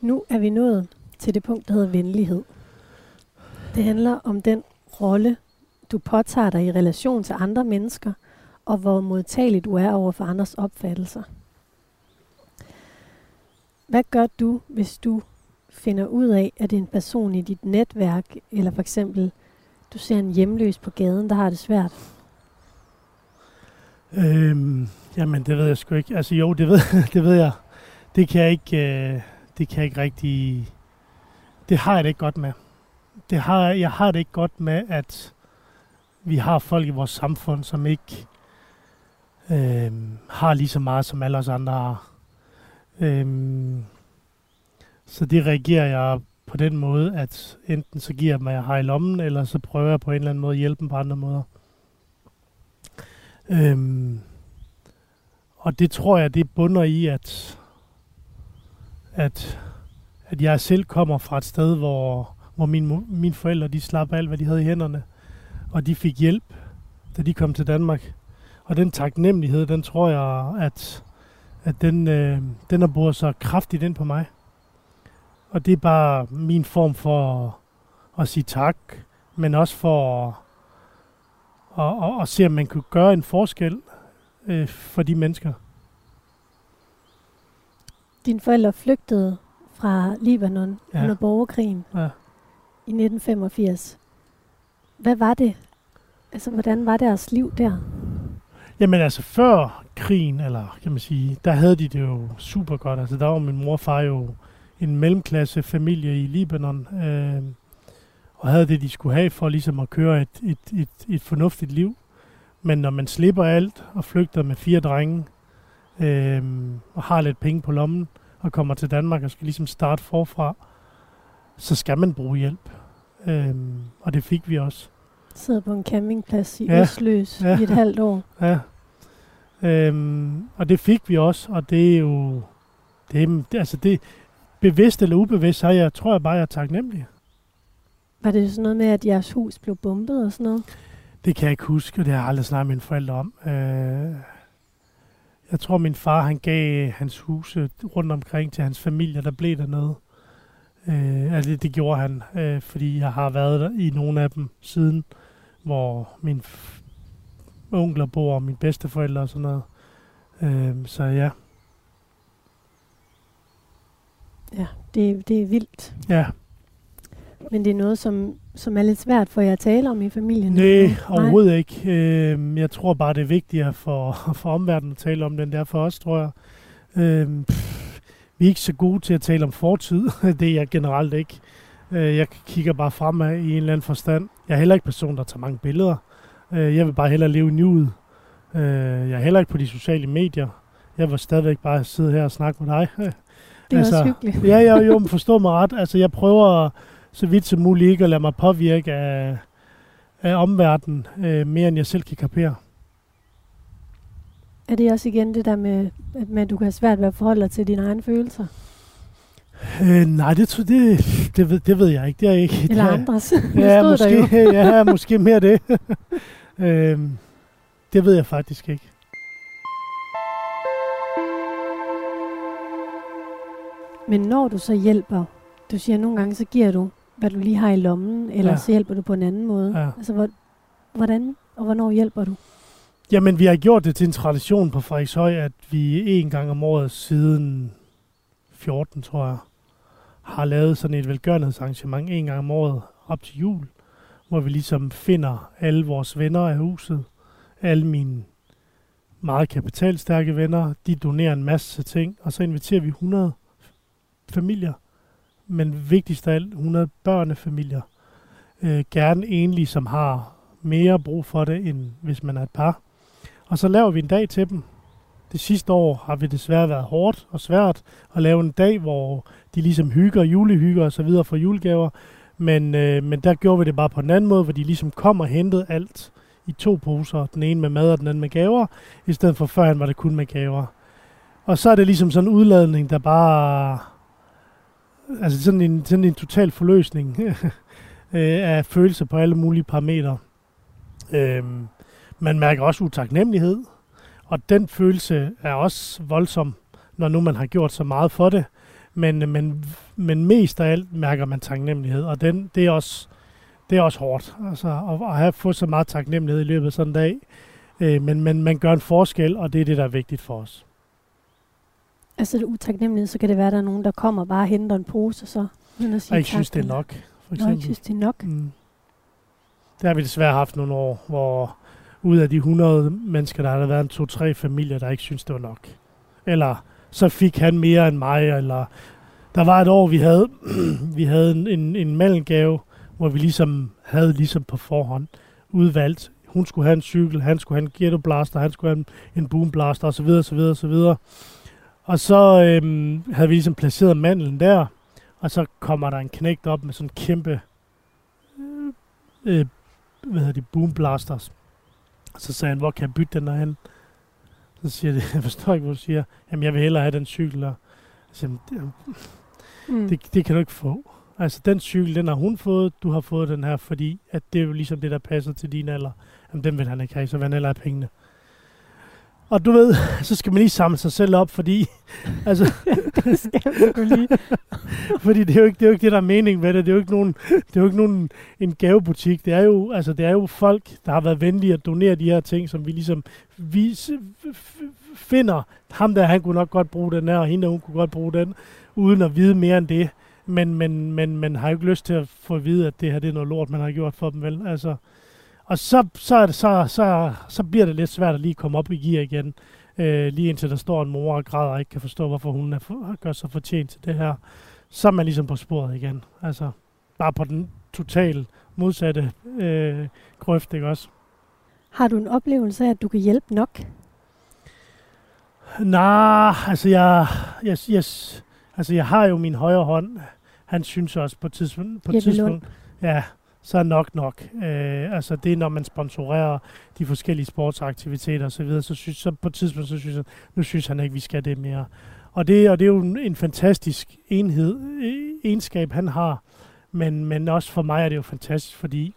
A: Nu er vi nået til det punkt, der hedder venlighed. Det handler om den rolle, du påtager dig i relation til andre mennesker, og hvor modtagelig du er over for andres opfattelser. Hvad gør du, hvis du finder ud af, at en person i dit netværk, eller for eksempel, du ser en hjemløs på gaden, der har det svært?
B: Øhm, jamen, det ved jeg sgu ikke. Altså jo, det ved, det ved jeg. Det kan jeg ikke, øh, det kan jeg ikke rigtig... Det har jeg det ikke godt med. Det har, jeg har det ikke godt med, at vi har folk i vores samfund, som ikke øh, har lige så meget, som alle os andre har. Øhm, så det reagerer jeg på den måde, at enten så giver jeg mig, jeg har i lommen, eller så prøver jeg på en eller anden måde at hjælpe dem på andre måder. Øhm, og det tror jeg, det bunder i, at, at, at jeg selv kommer fra et sted, hvor, hvor mine, mine forældre de slap alt, hvad de havde i hænderne, og de fik hjælp, da de kom til Danmark. Og den taknemmelighed, den tror jeg, at, at den, øh, den har boret så kraftigt ind på mig. Og det er bare min form for at, at sige tak, men også for at, at, at se, om man kunne gøre en forskel øh, for de mennesker.
A: Dine forældre flygtede fra Libanon ja. under borgerkrigen
B: ja.
A: i 1985. Hvad var det? Altså, hvordan var deres liv der?
B: Jamen altså, før krigen, eller kan man sige, der havde de det jo super godt. Altså, der var min mor og far jo en mellemklasse familie i Libanon, øh, og havde det, de skulle have for ligesom at køre et, et, et, et fornuftigt liv. Men når man slipper alt og flygter med fire drenge, øh, og har lidt penge på lommen, og kommer til Danmark og skal ligesom starte forfra, så skal man bruge hjælp. Øh, og det fik vi også.
A: Sidder på en campingplads i ja. Østløs ja. i et halvt år.
B: Ja. Øhm, og det fik vi også, og det er jo... Det, er, altså det, bevidst eller ubevidst, så jeg, tror jeg bare, jeg er taknemmelig.
A: Var det sådan noget med, at jeres hus blev bombet og sådan noget?
B: Det kan jeg ikke huske, og det har jeg aldrig snakket med mine forældre om. Øh, jeg tror, min far han gav hans huse rundt omkring til hans familie, der blev der noget. Øh, altså det, det gjorde han, øh, fordi jeg har været der i nogle af dem siden, hvor min onkler bor, og mine bedsteforældre og sådan noget. Øh, så ja.
A: Ja, det, det er vildt.
B: Ja.
A: Men det er noget, som, som er lidt svært for jer at tale om i familien?
B: Nej, overhovedet ikke. Øh, jeg tror bare, det er vigtigere for, for omverdenen at tale om den der for os, tror jeg. Øh, pff, vi er ikke så gode til at tale om fortid. det er jeg generelt ikke. Øh, jeg kigger bare fremad i en eller anden forstand. Jeg er heller ikke person, der tager mange billeder. Øh, jeg vil bare hellere leve nuet. Øh, jeg er heller ikke på de sociale medier. Jeg vil stadigvæk bare sidde her og snakke med dig.
A: Det er altså, også hyggeligt.
B: ja, ja, jo, men forstå mig ret. Altså, jeg prøver så vidt som muligt ikke at lade mig påvirke af, af omverdenen, øh, mere end jeg selv kan kapere.
A: Er det også igen det der med, med at du kan have svært ved at forholde dig til dine egne følelser?
B: Øh, nej, det, det, det, ved, det ved jeg ikke. Det er ikke.
A: Eller
B: det er,
A: andres.
B: Ja, måske, ja, måske mere det. øh, det ved jeg faktisk ikke.
A: Men når du så hjælper, du siger, at nogle gange så giver du, hvad du lige har i lommen, eller ja. så hjælper du på en anden måde.
B: Ja.
A: Altså, hvordan og hvornår hjælper du?
B: Jamen, vi har gjort det til en tradition på Frederikshøj, at vi en gang om året siden 14, tror jeg, har lavet sådan et velgørenhedsarrangement en gang om året op til jul, hvor vi ligesom finder alle vores venner af huset, alle mine meget kapitalstærke venner, de donerer en masse ting, og så inviterer vi 100 familier, men vigtigst af alt 100 børnefamilier. Øh, gerne enlige, som har mere brug for det, end hvis man er et par. Og så laver vi en dag til dem. Det sidste år har vi desværre været hårdt og svært at lave en dag, hvor de ligesom hygger, julehygger og så videre for julegaver. Men, øh, men der gjorde vi det bare på en anden måde, hvor de ligesom kom og hentede alt i to poser. Den ene med mad og den anden med gaver. I stedet for førhen var det kun med gaver. Og så er det ligesom sådan en udladning, der bare... Altså sådan en, sådan en total forløsning øh, af følelser på alle mulige parametre. Øhm, man mærker også utaknemmelighed, og den følelse er også voldsom, når nu man har gjort så meget for det. Men, men, men mest af alt mærker man taknemmelighed, og den, det, er også, det er også hårdt. Altså, at, at have fået så meget taknemmelighed i løbet af sådan en dag. Øh, men, men man gør en forskel, og det er det, der er vigtigt for os.
A: Altså det utaknemmelighed, så kan det være, at der er nogen, der kommer og bare henter en pose, så
B: uden at sige og ikke synes, det er nok.
A: For eksempel. Nå, ikke synes, det er nok. Mm.
B: Det har vi desværre haft nogle år, hvor ud af de 100 mennesker, der har været en to-tre familier, der ikke synes, det var nok. Eller så fik han mere end mig, eller der var et år, vi havde, vi havde en, en, en mellemgave, hvor vi ligesom havde ligesom på forhånd udvalgt, hun skulle have en cykel, han skulle have en ghetto blaster, han skulle have en, en boom blaster, osv., osv., osv. Og så øhm, havde vi ligesom placeret mandlen der, og så kommer der en knægt op med sådan en kæmpe øh, hvad hedder de, boom blasters. Så sagde han, hvor kan jeg bytte den derhen? Så siger det, jeg forstår ikke, hvad du siger. Jamen, jeg vil hellere have den cykel der. Så siger, det, mm. det, det kan du ikke få. Altså, den cykel, den har hun fået, du har fået den her, fordi at det er jo ligesom det, der passer til din alder. Jamen, den vil han ikke have, så vil han hellere have pengene. Og du ved, så skal man lige samle sig selv op, fordi... altså, det skal du lige. fordi det er, jo ikke, det er jo ikke det, der er mening med det. Det er jo ikke nogen, det er jo ikke nogen en gavebutik. Det er, jo, altså, det er jo folk, der har været venlige at donere de her ting, som vi ligesom vi finder. Ham der, han kunne nok godt bruge den her, og hende, hun kunne godt bruge den, uden at vide mere end det. Men, men, men man har jo ikke lyst til at få at vide, at det her det er noget lort, man har gjort for dem, vel? Altså, og så, så, er det, så, så, så bliver det lidt svært at lige komme op i gear igen. Øh, lige indtil der står en mor og græder og ikke kan forstå, hvorfor hun er, gør sig fortjent til det her. Så er man ligesom på sporet igen. Altså, bare på den totalt modsatte øh, grøft, ikke også?
A: Har du en oplevelse af, at du kan hjælpe nok?
B: Nej, altså jeg, jeg, jeg, altså jeg har jo min højre hånd. Han synes også på, tidspunkt, på tidspunkt, ja, så er nok nok. Øh, altså det er, når man sponsorerer de forskellige sportsaktiviteter osv., så, synes, så på et tidspunkt, så synes jeg, nu synes han ikke, vi skal det mere. Og det, og det er jo en fantastisk enhed, e, egenskab, han har, men, men også for mig er det jo fantastisk, fordi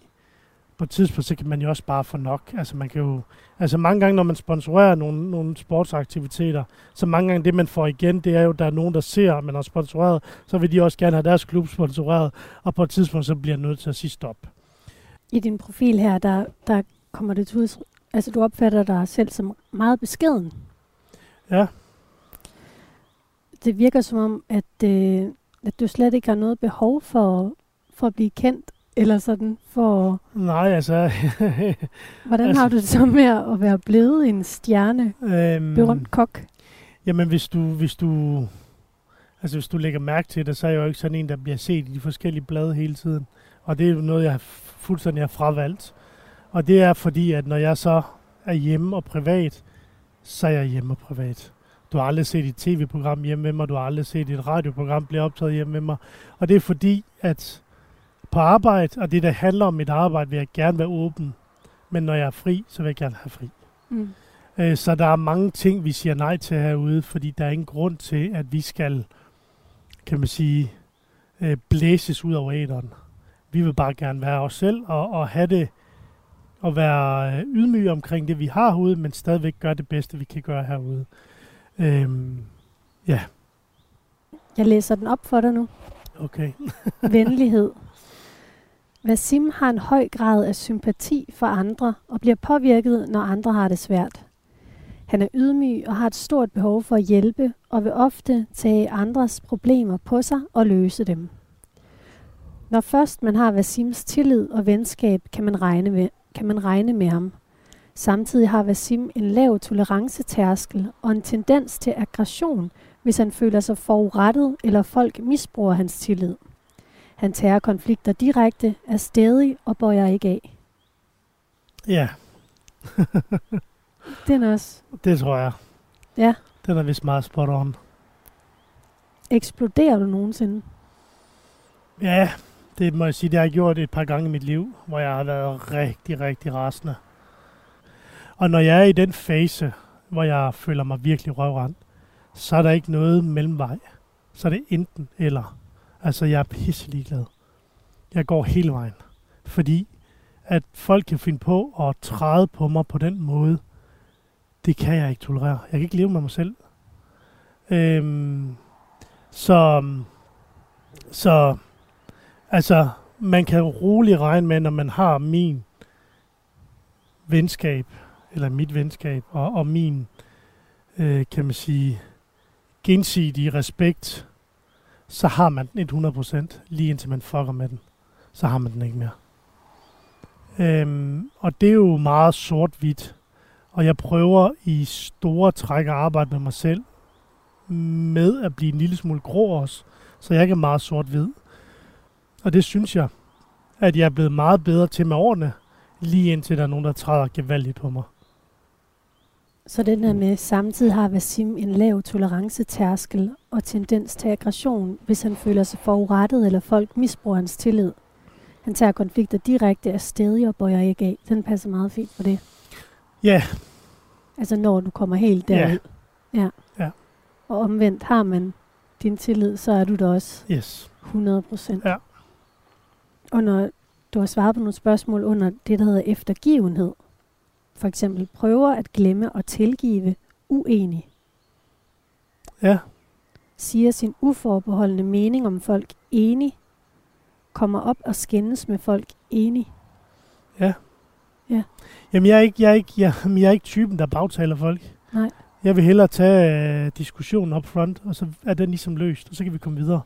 B: på et tidspunkt, så kan man jo også bare få nok. Altså man kan jo, altså mange gange, når man sponsorerer nogle, nogle sportsaktiviteter, så mange gange det, man får igen, det er jo, at der er nogen, der ser, at man har sponsoreret, så vil de også gerne have deres klub sponsoreret, og på et tidspunkt, så bliver nødt til at sige stop.
A: I din profil her, der, der kommer det til altså du opfatter dig selv som meget beskeden.
B: Ja.
A: Det virker som om, at, øh, at du slet ikke har noget behov for, for at blive kendt eller sådan for...
B: Nej, altså...
A: hvordan altså, har du det så med at være blevet en stjerne, øhm, berømt kok?
B: Jamen, hvis du, hvis du... Altså, hvis du lægger mærke til det, så er jeg jo ikke sådan en, der bliver set i de forskellige blade hele tiden. Og det er jo noget, jeg fuldstændig har fravalgt. Og det er fordi, at når jeg så er hjemme og privat, så er jeg hjemme og privat. Du har aldrig set et tv-program hjemme med mig, du har aldrig set et radioprogram blive optaget hjemme med mig. Og det er fordi, at på arbejde, og det, der handler om mit arbejde, vil jeg gerne være åben. Men når jeg er fri, så vil jeg gerne have fri.
A: Mm.
B: Øh, så der er mange ting, vi siger nej til herude, fordi der er ingen grund til, at vi skal, kan man sige, øh, blæses ud over æderen. Vi vil bare gerne være os selv og, og have det, og være øh, ydmyge omkring det, vi har herude, men stadigvæk gøre det bedste, vi kan gøre herude. Øhm, ja,
A: Jeg læser den op for dig nu.
B: okay.
A: Venlighed. Vasim har en høj grad af sympati for andre og bliver påvirket, når andre har det svært. Han er ydmyg og har et stort behov for at hjælpe og vil ofte tage andres problemer på sig og løse dem. Når først man har Vasims tillid og venskab, kan man regne med, kan man regne med ham. Samtidig har Vasim en lav tolerancetærskel og en tendens til aggression, hvis han føler sig forurettet eller folk misbruger hans tillid. Han tager konflikter direkte, er stedig og bøjer ikke af.
B: Ja,
A: Den er også.
B: det tror jeg.
A: Ja.
B: Den er vist meget spot on.
A: Eksploderer du nogensinde?
B: Ja, det må jeg sige, det har jeg gjort et par gange i mit liv, hvor jeg har været rigtig, rigtig rasende. Og når jeg er i den fase, hvor jeg føler mig virkelig røvrendt, så er der ikke noget mellemvej. Så er det enten eller. Altså, jeg er pisselig glad. Jeg går hele vejen. Fordi at folk kan finde på at træde på mig på den måde, det kan jeg ikke tolerere. Jeg kan ikke leve med mig selv. Øhm, så, så Altså, man kan roligt regne med, når man har min venskab, eller mit venskab, og, og min, øh, kan man sige, gensidige respekt, så har man den 100%, lige indtil man fucker med den. Så har man den ikke mere. Øhm, og det er jo meget sort-hvidt. Og jeg prøver i store træk at arbejde med mig selv, med at blive en lille smule grå også, så jeg ikke er meget sort-hvid. Og det synes jeg, at jeg er blevet meget bedre til med årene, lige indtil der er nogen, der træder gevaldigt på mig.
A: Så den her med, samtidig har Vasim en lav tolerancetærskel og tendens til aggression, hvis han føler sig forurettet eller folk misbruger hans tillid. Han tager konflikter direkte af stedig og bøjer ikke af. Den passer meget fint på det.
B: Ja,
A: Altså når du kommer helt derud. Ja.
B: Ja.
A: Og omvendt har man din tillid, så er du der også
B: yes.
A: 100 procent.
B: Ja.
A: Og når du har svaret på nogle spørgsmål under det, der hedder eftergivenhed, for eksempel prøver at glemme og tilgive uenig,
B: Ja,
A: siger sin uforbeholdende mening om folk enig, kommer op og skændes med folk enig.
B: Jamen, jeg er ikke, jeg er ikke, jeg, jeg er ikke typen, der bagtaler folk.
A: Nej.
B: Jeg vil hellere tage uh, diskussionen op front, og så er den ligesom løst, og så kan vi komme videre.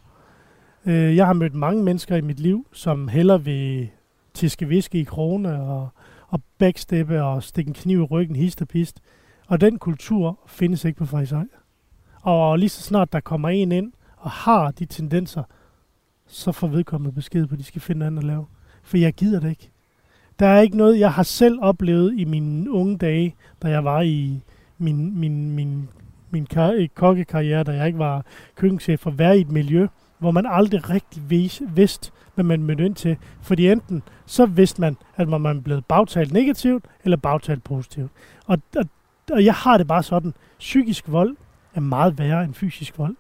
B: Uh, jeg har mødt mange mennesker i mit liv, som hellere vil tiske viske i krone og, og backsteppe og stikke en kniv i ryggen, hist og pist. Og den kultur findes ikke på Frederiksøj. Og lige så snart der kommer en ind og har de tendenser, så får vedkommende besked på, at de skal finde andet at lave. For jeg gider det ikke. Der er ikke noget, jeg har selv oplevet i mine unge dage, da jeg var i min, min, min, min kar- øh, kokkekarriere, da jeg ikke var køkkenchef, at være i et miljø, hvor man aldrig rigtig vidste, hvad man mødte ind til. Fordi enten så vidste man, at man var blevet bagtalt negativt, eller bagtalt positivt. Og, og, og jeg har det bare sådan, psykisk vold er meget værre end fysisk vold.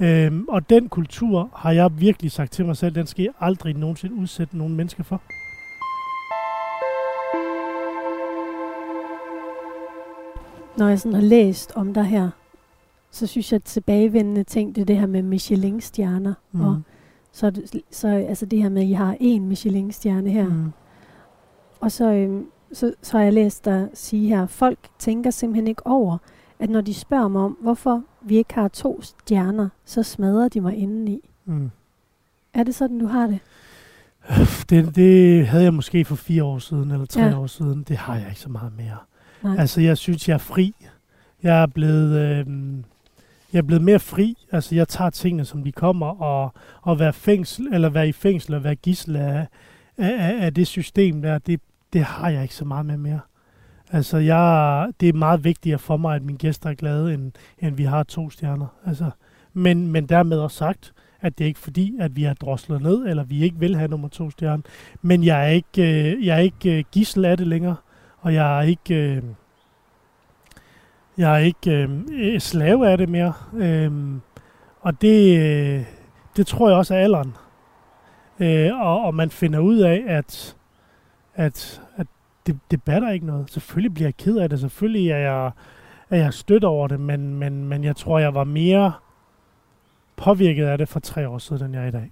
B: Øhm, og den kultur har jeg virkelig sagt til mig selv, den skal jeg aldrig nogensinde udsætte nogen mennesker for.
A: Når jeg sådan har læst om dig her, så synes jeg, at tilbagevendende ting, det er det her med Michelin-stjerner. Mm. Og så, det, så altså det her med, at I har én Michelin-stjerne her.
B: Mm.
A: Og så, øhm, så, så har jeg læst dig sige her, folk tænker simpelthen ikke over, at når de spørger mig om, hvorfor vi ikke har to stjerner, så smadrer de mig indeni.
B: Mm.
A: Er det sådan, du har det?
B: Det, det havde jeg måske for fire år siden, eller tre
A: ja.
B: år siden. Det har jeg ikke så meget mere.
A: Nej.
B: Altså, jeg synes, jeg er fri. Jeg er blevet, øh, jeg er blevet mere fri. Altså, jeg tager tingene, som de kommer, og, og være, fængsel, eller være i fængsel og være gissel af, af, af, det system der, det, det har jeg ikke så meget med mere. Altså, jeg, det er meget vigtigere for mig, at mine gæster er glade, end, end vi har to stjerner. Altså, men, men dermed også sagt, at det er ikke fordi, at vi har droslet ned, eller vi ikke vil have nummer to stjerne. Men jeg er ikke, øh, jeg er ikke øh, gissel af det længere, og jeg er ikke, øh, jeg er ikke øh, slave af det mere. Øh, og det, øh, det tror jeg også er alderen. Øh, og, og man finder ud af, at, at, at det, det batter ikke noget. Selvfølgelig bliver jeg ked af det. Selvfølgelig er jeg, er jeg stødt over det, men, men, men jeg tror, jeg var mere påvirket af det for tre år siden, end jeg er i dag.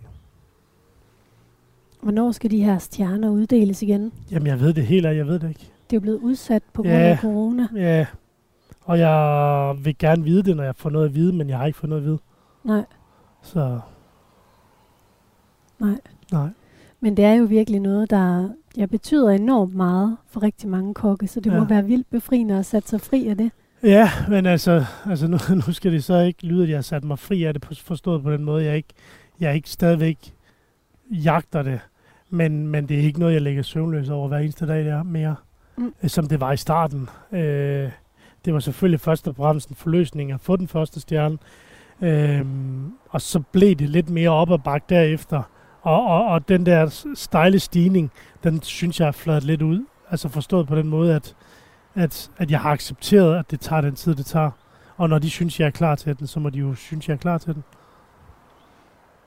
A: Hvornår skal de her stjerner uddeles igen?
B: Jamen, jeg ved det helt af, jeg ved det ikke.
A: Det er jo blevet udsat på grund
B: Ja.
A: af corona.
B: Ja, og jeg vil gerne vide det, når jeg får noget at vide, men jeg har ikke fået noget at vide.
A: Nej,
B: Så
A: nej.
B: nej.
A: Men det er jo virkelig noget, der ja, betyder enormt meget for rigtig mange kokke, så det ja. må være vildt befriende at sætte sig fri af det.
B: Ja, men altså, altså nu, nu skal det så ikke lyde, at jeg har sat mig fri af det, på- forstået på den måde. Jeg ikke, jeg ikke stadigvæk jagter det, men, men det er ikke noget, jeg lægger søvnløs over hver eneste dag der mere,
A: mm.
B: som det var i starten. Øh, det var selvfølgelig først og fremmest en forløsning at få den første stjerne, øh, og så blev det lidt mere op ad bakke derefter. Og, og, og den der stejle stigning, den synes jeg er fladet lidt ud. Altså forstået på den måde, at at, at jeg har accepteret, at det tager den tid, det tager. Og når de synes, jeg er klar til den, så må de jo synes, jeg er klar til den.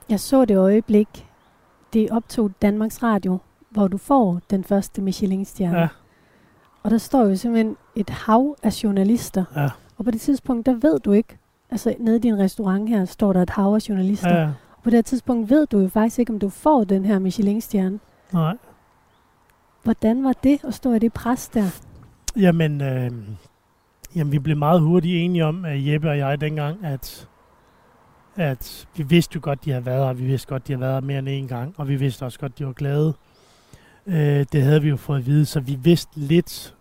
A: Jeg så det øjeblik, det optog Danmarks Radio, hvor du får den første Michelin-stjerne.
B: Ja,
A: Og der står jo simpelthen et hav af journalister.
B: ja,
A: Og på det tidspunkt, der ved du ikke, altså nede i din restaurant her, står der et hav af journalister.
B: ja,
A: ja. På det tidspunkt ved du jo faktisk ikke, om du får den her Michelin-stjerne.
B: Nej.
A: Hvordan var det at stå i det pres der?
B: Jamen, øh, jamen, vi blev meget hurtigt enige om, at Jeppe og jeg dengang, at, at vi vidste jo godt, de havde været her. Vi vidste godt, de havde været her mere end en gang. Og vi vidste også godt, de var glade. Øh, det havde vi jo fået at vide, så vi vidste lidt,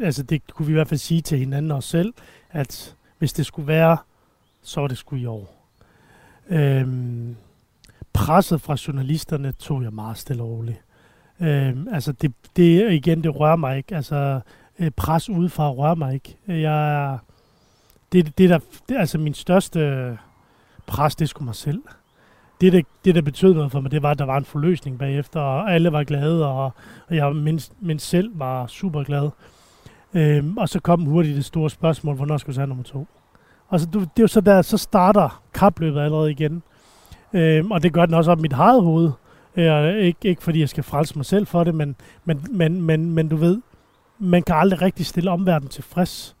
B: altså det kunne vi i hvert fald sige til hinanden og os selv, at hvis det skulle være, så var det skulle i år. Øhm, presset fra journalisterne tog jeg meget stille og roligt. Øhm, altså det, det igen, det rører mig ikke. Altså øh, pres udefra rører mig ikke. Jeg det, det der, det, altså min største pres, det er sgu mig selv. Det der, det, der betød noget for mig, det var, at der var en forløsning bagefter, og alle var glade, og, og jeg mindst, mindst selv var super glad. Øhm, og så kom hurtigt det store spørgsmål, hvornår skulle jeg have nummer to? Og så, du- det er jo så der, så starter kapløbet allerede igen. Øhm, og det gør den også op i mit eget hoved. Øh, ikke, ikke fordi jeg skal frelse mig selv for det, men, men, men, men, men du ved, man kan aldrig rigtig stille omverdenen tilfreds.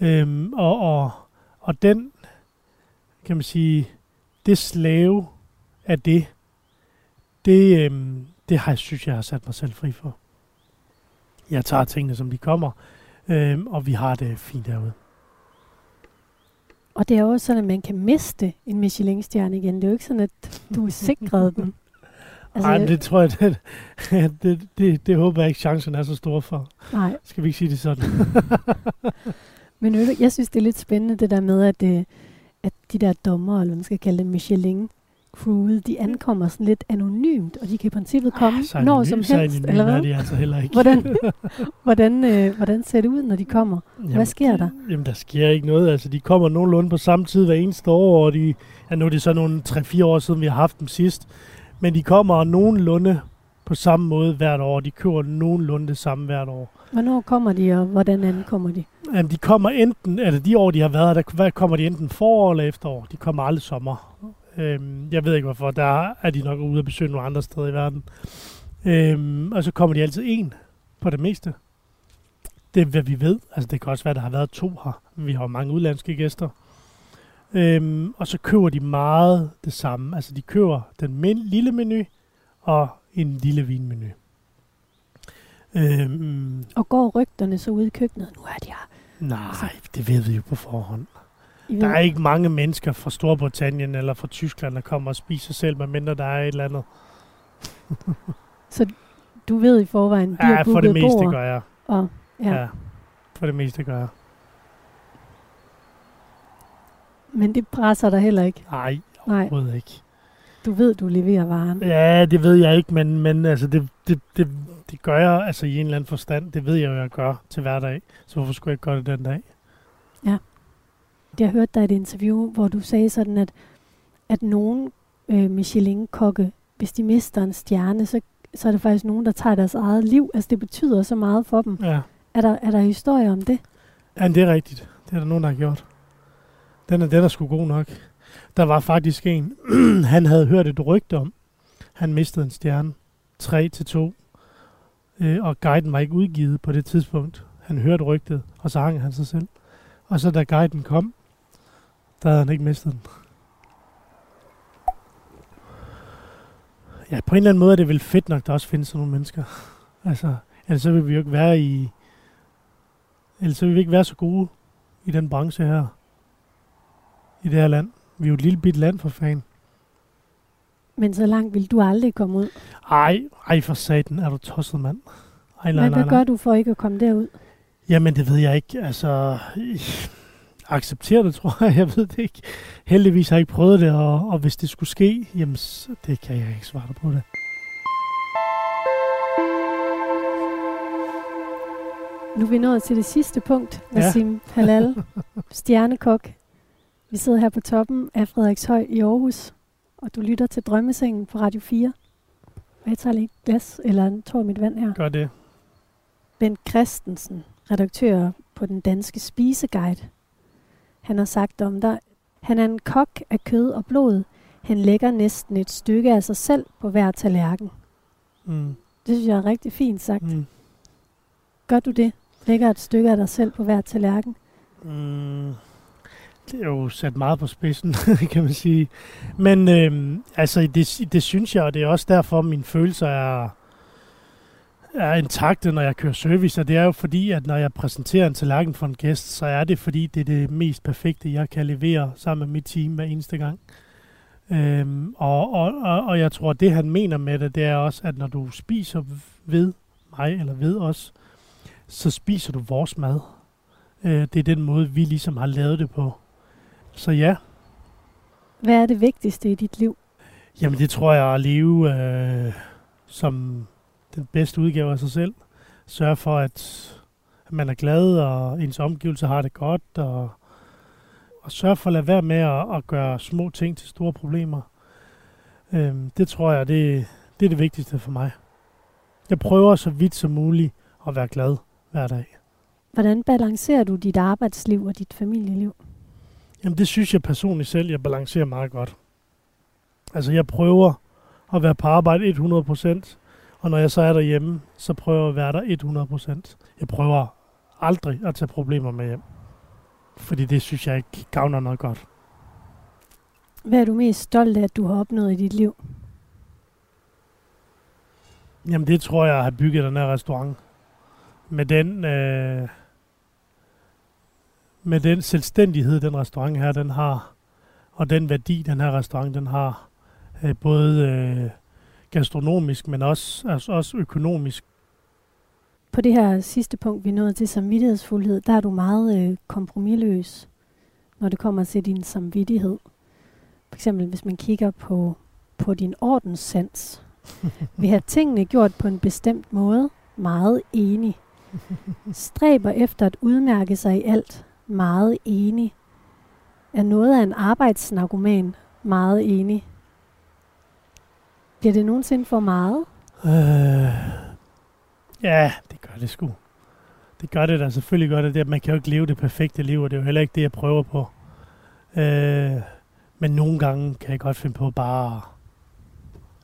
B: Øhm, og, og, og den, kan man sige, det slave af det, det, øhm, det har jeg synes, jeg har sat mig selv fri for. Jeg tager tingene, som de kommer, øhm, og vi har det fint derude.
A: Og det er jo også sådan, at man kan miste en Michelin-stjerne igen. Det er jo ikke sådan, at du er sikret den.
B: Altså, Ej, det tror jeg, det, det, det, det håber jeg ikke, chancen er så stor for.
A: nej.
B: Skal vi ikke sige det sådan?
A: Men ved du, jeg synes, det er lidt spændende, det der med, at, øh, at de der dommer, eller man skal kalde det, Michelin, crewet, de ankommer sådan lidt anonymt, og de kan i princippet komme
B: Ah, så
A: når
B: anonym-
A: som
B: så
A: helst,
B: anonym
A: eller
B: er
A: hvad?
B: de altså heller ikke.
A: Hvordan, hvordan, øh, hvordan ser det ud, når de kommer? Hvad sker der?
B: Jamen, der sker ikke noget. Altså, de kommer nogenlunde på samme tid hver eneste år, og de, ja, nu er det så nogle 3-4 år siden, vi har haft dem sidst. Men de kommer nogenlunde på samme måde hvert år. De kører nogenlunde det samme hvert år.
A: Hvornår kommer de, og hvordan ankommer de?
B: Jamen, de kommer enten, altså de år, de har været der kommer de enten forår eller efterår. De kommer aldrig sommer. Øhm, jeg ved ikke hvorfor. Der er de nok ude at besøge nogle andre steder i verden. Øhm, og så kommer de altid en på det meste. Det er, hvad vi ved. Altså, det kan også være, der har været to her. Vi har mange udlandske gæster. Øhm, og så køber de meget det samme. Altså, de køber den min- lille menu og en lille vinmenu. Øhm,
A: Og går rygterne så ud i køkkenet? Nu er de her.
B: nej, det ved vi jo på forhånd.
A: I
B: Der
A: ved,
B: er ikke mange mennesker fra Storbritannien eller fra Tyskland, der kommer og spiser selv, medmindre der er et eller andet.
A: du ved i forvejen, de
B: Ja,
A: har
B: for det meste
A: bord,
B: gør jeg.
A: og ja.
B: Ja. For det meste gør jeg.
A: Men det presser dig heller ikke.
B: Nej,
A: Nej,
B: overhovedet ikke.
A: du ved, du leverer varen.
B: Ja, det ved jeg ikke, men, men altså, det, det, det, det gør jeg altså i en eller anden forstand. Det ved jeg jo, jeg gør til hverdag. Så hvorfor skulle jeg ikke gøre det den dag?
A: Jeg hørte dig i et interview, hvor du sagde sådan, at, at nogen øh, Michelin-kokke, hvis de mister en stjerne, så, så er det faktisk nogen, der tager deres eget liv. Altså det betyder så meget for dem.
B: Ja.
A: Er der, er der historier om det?
B: ja, det er rigtigt. Det er der nogen, der har gjort. Den er, den er sgu god nok. Der var faktisk en, han havde hørt et rygte om. Han mistede en stjerne. 3 til 2. Øh, og guiden var ikke udgivet på det tidspunkt. Han hørte rygtet, og så hang han sig selv. Og så da guiden kom, der havde han ikke mistet den. Ja, på en eller anden måde er det vel fedt nok, der også findes sådan nogle mennesker. Altså, ellers så vil vi jo ikke være i... Ellers så vil vi ikke være så gode i den branche her. I det her land. Vi er jo et lille bit land for fan.
A: Men så langt vil du aldrig komme ud.
B: Ej, ej for satan, er du tosset, mand. Ej, nej,
A: Men
B: nej,
A: hvad
B: nej.
A: gør du for ikke at komme derud?
B: Jamen, det ved jeg ikke. Altså, acceptere det, tror jeg. Jeg ved det ikke. Heldigvis har jeg ikke prøvet det, og, og hvis det skulle ske, jamen, det kan jeg ikke svare dig på det.
A: Nu er vi nået til det sidste punkt,
B: Ja.
A: Nassim Halal, stjernekok. Vi sidder her på toppen af Frederikshøj i Aarhus, og du lytter til Drømmesengen på Radio 4. Og jeg tager lige et glas, eller en tår af mit vand her.
B: Gør det.
A: Bent Christensen, redaktør på den danske spiseguide. Han har sagt om dig, han er en kok af kød og blod. Han lægger næsten et stykke af sig selv på hver tallerken.
B: Mm,
A: Det synes jeg er rigtig fint sagt.
B: mm,
A: Gør du det? Lægger et stykke af dig selv på hver tallerken?
B: mm. Det er jo sat meget på spidsen, kan man sige. Men øhm, altså, det, det synes jeg, og det er også derfor, mine følelser er, er intakte, når jeg kører service. Og det er jo fordi, at når jeg præsenterer en tallerken for en gæst, så er det fordi, det er det mest perfekte, jeg kan levere sammen med mit team hver eneste gang. Øhm, og, og, og, og jeg tror, det han mener med det, det er også, at når du spiser ved mig eller ved os, så spiser du vores mad. Øh, det er den måde, vi ligesom har lavet det på. Så ja,
A: Hvad er det vigtigste i dit liv?
B: jamen det tror jeg at leve øh, som den bedste udgave af sig selv. Sørge for, at man er glad, og ens omgivelser har det godt, og, og sørge for at lade være med at, at gøre små ting til store problemer. Øh, det tror jeg, det, det er det vigtigste for mig. Jeg prøver så vidt som muligt at være glad hver dag.
A: Hvordan balancerer du dit arbejdsliv og dit familieliv?
B: Jamen det synes jeg personligt selv, jeg balancerer meget godt. Altså jeg prøver at være på arbejde 100%, og når jeg så er derhjemme, så prøver jeg at være der 100%. Jeg prøver aldrig at tage problemer med hjem. Fordi det synes jeg ikke gavner noget godt.
A: Hvad er du mest stolt af, at du har opnået i dit liv?
B: Jamen det tror jeg at have bygget den her restaurant. Med den, øh, med den selvstændighed, den restaurant her, den har, og den værdi, den her restaurant, den har, øh, både øh, gastronomisk, men også, altså også økonomisk.
A: På det her sidste punkt, vi nået til samvittighedsfuldhed, der er du meget øh, kompromilløs, når det kommer til din samvittighed. For eksempel, hvis man kigger på, på din ordenssans. Vi har tingene gjort på en bestemt måde, meget enig. Stræber efter at udmærke sig i alt, meget enig. Er noget af en arbejdsnarkoman, meget enig. Bliver det nogensinde for meget?
B: Øh, ja, det gør det sgu. Det gør det da, selvfølgelig godt, det det. Man kan jo ikke leve det perfekte liv, og det er jo heller ikke det, jeg prøver på. Øh, men nogle gange kan jeg godt finde på bare at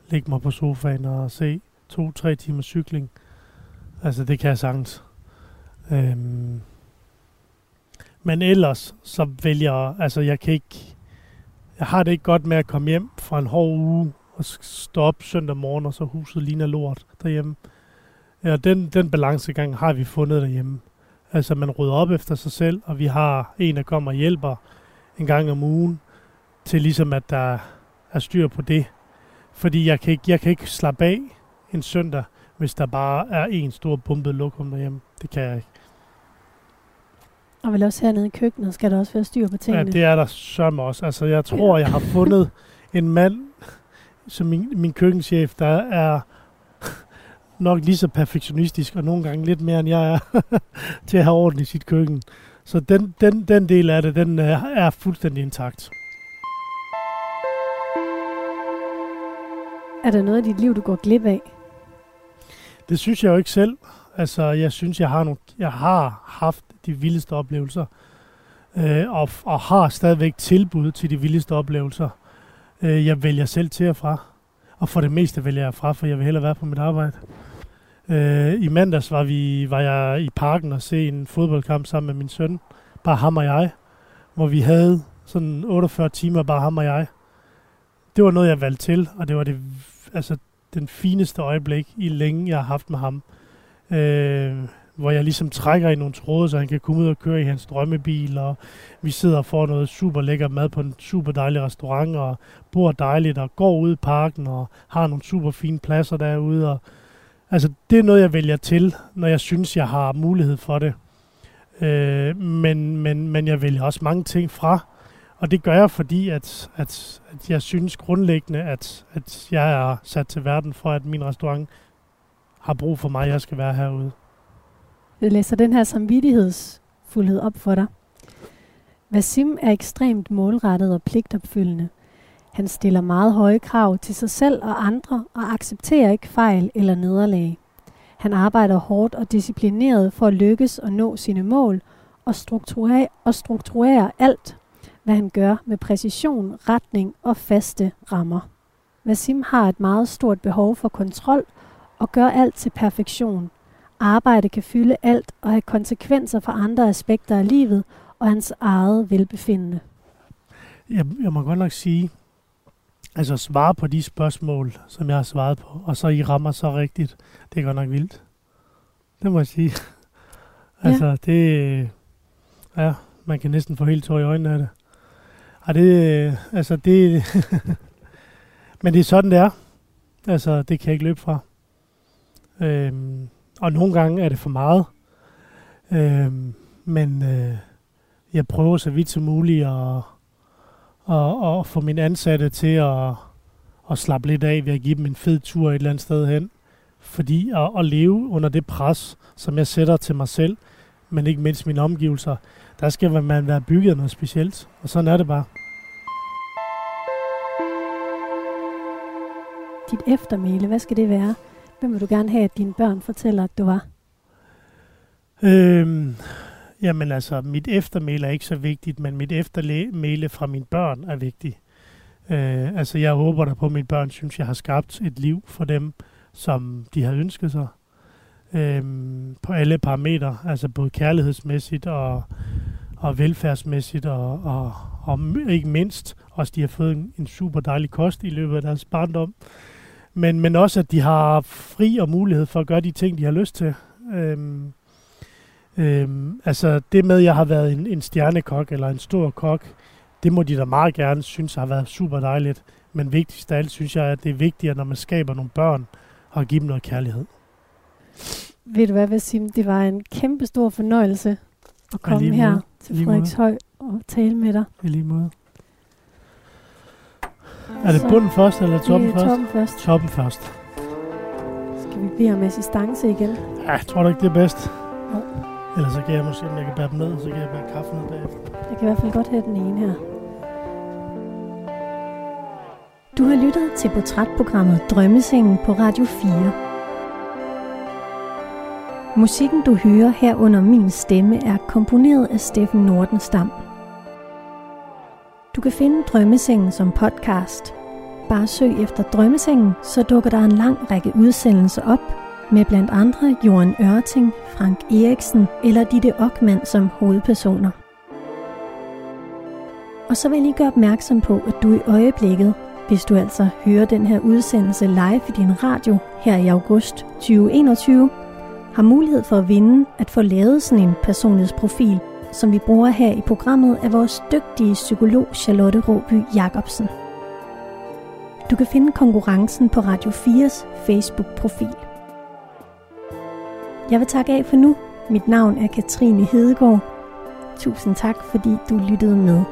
B: lægge mig på sofaen og se to-tre timer cykling. Altså, det kan jeg sagtens. Øh, men ellers, så vælger jeg, altså jeg kan ikke, jeg har det ikke godt med at komme hjem fra en hård uge, og s- stå op søndag morgen, og så huset ligner lort derhjemme. Ja, den, den balancegang har vi fundet derhjemme. Altså, man rydder op efter sig selv, og vi har en, der kommer og hjælper en gang om ugen, til ligesom, at der er styr på det. Fordi jeg kan ikke, jeg kan ikke slappe af en søndag, hvis der bare er en stor bumpet lokum derhjemme. Det kan jeg ikke.
A: Og vel også hernede i køkkenet skal der også være styr på
B: Ja,
A: tingene.
B: det er der sørme også. Altså, jeg tror, jeg har fundet en mand, som min, min køkkenchef, der er nok lige så perfektionistisk, og nogle gange lidt mere, end jeg er, til at have orden i sit køkken. Så den, den, den del af det, den er, er fuldstændig intakt.
A: Er der noget af dit liv, du går glip af?
B: Det synes jeg jo ikke selv. Altså, jeg synes, jeg har, nogle, jeg har haft de vildeste oplevelser, øh, og, og har stadigvæk tilbud til de vildeste oplevelser. Øh, jeg vælger selv til og fra, og for det meste vælger jeg fra, for jeg vil hellere være på mit arbejde. Øh, I mandags var, vi, var jeg i parken og se en fodboldkamp sammen med min søn, bare ham og jeg, hvor vi havde sådan 48 timer, bare ham og jeg. Det var noget, jeg valgte til, og det var det, altså, den fineste øjeblik i længe, jeg har haft med ham. Øh, hvor jeg ligesom trækker i nogle tråde, så han kan komme ud og køre i hans drømmebil, og vi sidder og får noget super lækker mad på en super dejlig restaurant, og bor dejligt, og går ud i parken, og har nogle super fine pladser derude, og altså, det er noget, jeg vælger til, når jeg synes, jeg har mulighed for det. Øh, men, men, men jeg vælger også mange ting fra, og det gør jeg, fordi at, at, at jeg synes grundlæggende, at, at jeg er sat til verden for, at min restaurant har brug for mig, jeg skal være herude.
A: Jeg læser den her samvittighedsfuldhed op for dig. Vasim er ekstremt målrettet og pligtopfyldende. Han stiller meget høje krav til sig selv og andre og accepterer ikke fejl eller nederlag. Han arbejder hårdt og disciplineret for at lykkes og nå sine mål og strukturerer, og strukturerer alt, hvad han gør med præcision, retning og faste rammer. Vasim har et meget stort behov for kontrol og gør alt til perfektion. Arbejde kan fylde alt og have konsekvenser for andre aspekter af livet og hans eget velbefindende.
B: Jeg, jeg må godt nok sige, altså svare på de spørgsmål, som jeg har svaret på, og så I rammer så rigtigt, det er godt nok vildt. Det må jeg sige. altså, ja. det... Ja, man kan næsten få helt tår i øjnene af det. Og det, altså det, men det er sådan, det er. Altså, det kan jeg ikke løbe fra. Øhm, og nogle gange er det for meget. Øhm, men øh, jeg prøver så vidt som muligt at, at, at få mine ansatte til at, at slappe lidt af ved at give dem en fed tur et eller andet sted hen. Fordi at, at leve under det pres, som jeg sætter til mig selv, men ikke mindst mine omgivelser, der skal man være bygget noget specielt. Og sådan er det bare.
A: Dit eftermæle, hvad skal det være? Hvem vil du gerne have, at dine børn fortæller, at du var?
B: Øhm, jamen altså, mit eftermæle er ikke så vigtigt, men mit eftermæle fra mine børn er vigtigt. Øh, altså, jeg håber da på, at mine børn synes, jeg har skabt et liv for dem, som de har ønsket sig. Øhm, på alle parametre, altså både kærlighedsmæssigt og, og velfærdsmæssigt, og, og, og ikke mindst også, de har fået en, en super dejlig kost i løbet af deres barndom men, men også, at de har fri og mulighed for at gøre de ting, de har lyst til. Øhm, øhm, altså det med, at jeg har været en, en stjernekok eller en stor kok, det må de da meget gerne synes har været super dejligt. Men vigtigst af alt synes jeg, at det er vigtigt, når man skaber nogle børn, og give dem noget kærlighed.
A: Ved du hvad, Vassim? Det var en kæmpe stor fornøjelse at komme her til Frederikshøj og tale med dig.
B: I lige måde. Er det bunden først, eller toppen først?
A: Toppen først.
B: Toppen først.
A: Skal vi bede om assistance igen?
B: Ja, jeg tror du ikke, det er bedst? Jo. Ellers så kan jeg måske, om jeg kan bære dem ned, så kan jeg bære kaffe ned bagefter.
A: Jeg kan i hvert fald godt have den ene her. Du har lyttet til portrætprogrammet Drømmesengen på Radio 4. Musikken du hører her under min stemme er komponeret af Steffen Nordenstam. Du kan finde Drømmesengen som podcast. Bare søg efter Drømmesengen, så dukker der en lang række udsendelser op, med blandt andre Johan Ørting, Frank Eriksen eller Ditte Ockmann som hovedpersoner. Og så vil jeg lige gøre opmærksom på, at du i øjeblikket, hvis du altså hører den her udsendelse live i din radio her i august 2021, har mulighed for at vinde at få lavet sådan en personlighedsprofil som vi bruger her i programmet, er vores dygtige psykolog Charlotte Råby Jacobsen. Du kan finde konkurrencen på Radio 4's Facebook-profil. Jeg vil takke af for nu. Mit navn er Katrine Hedegaard. Tusind tak, fordi du lyttede med.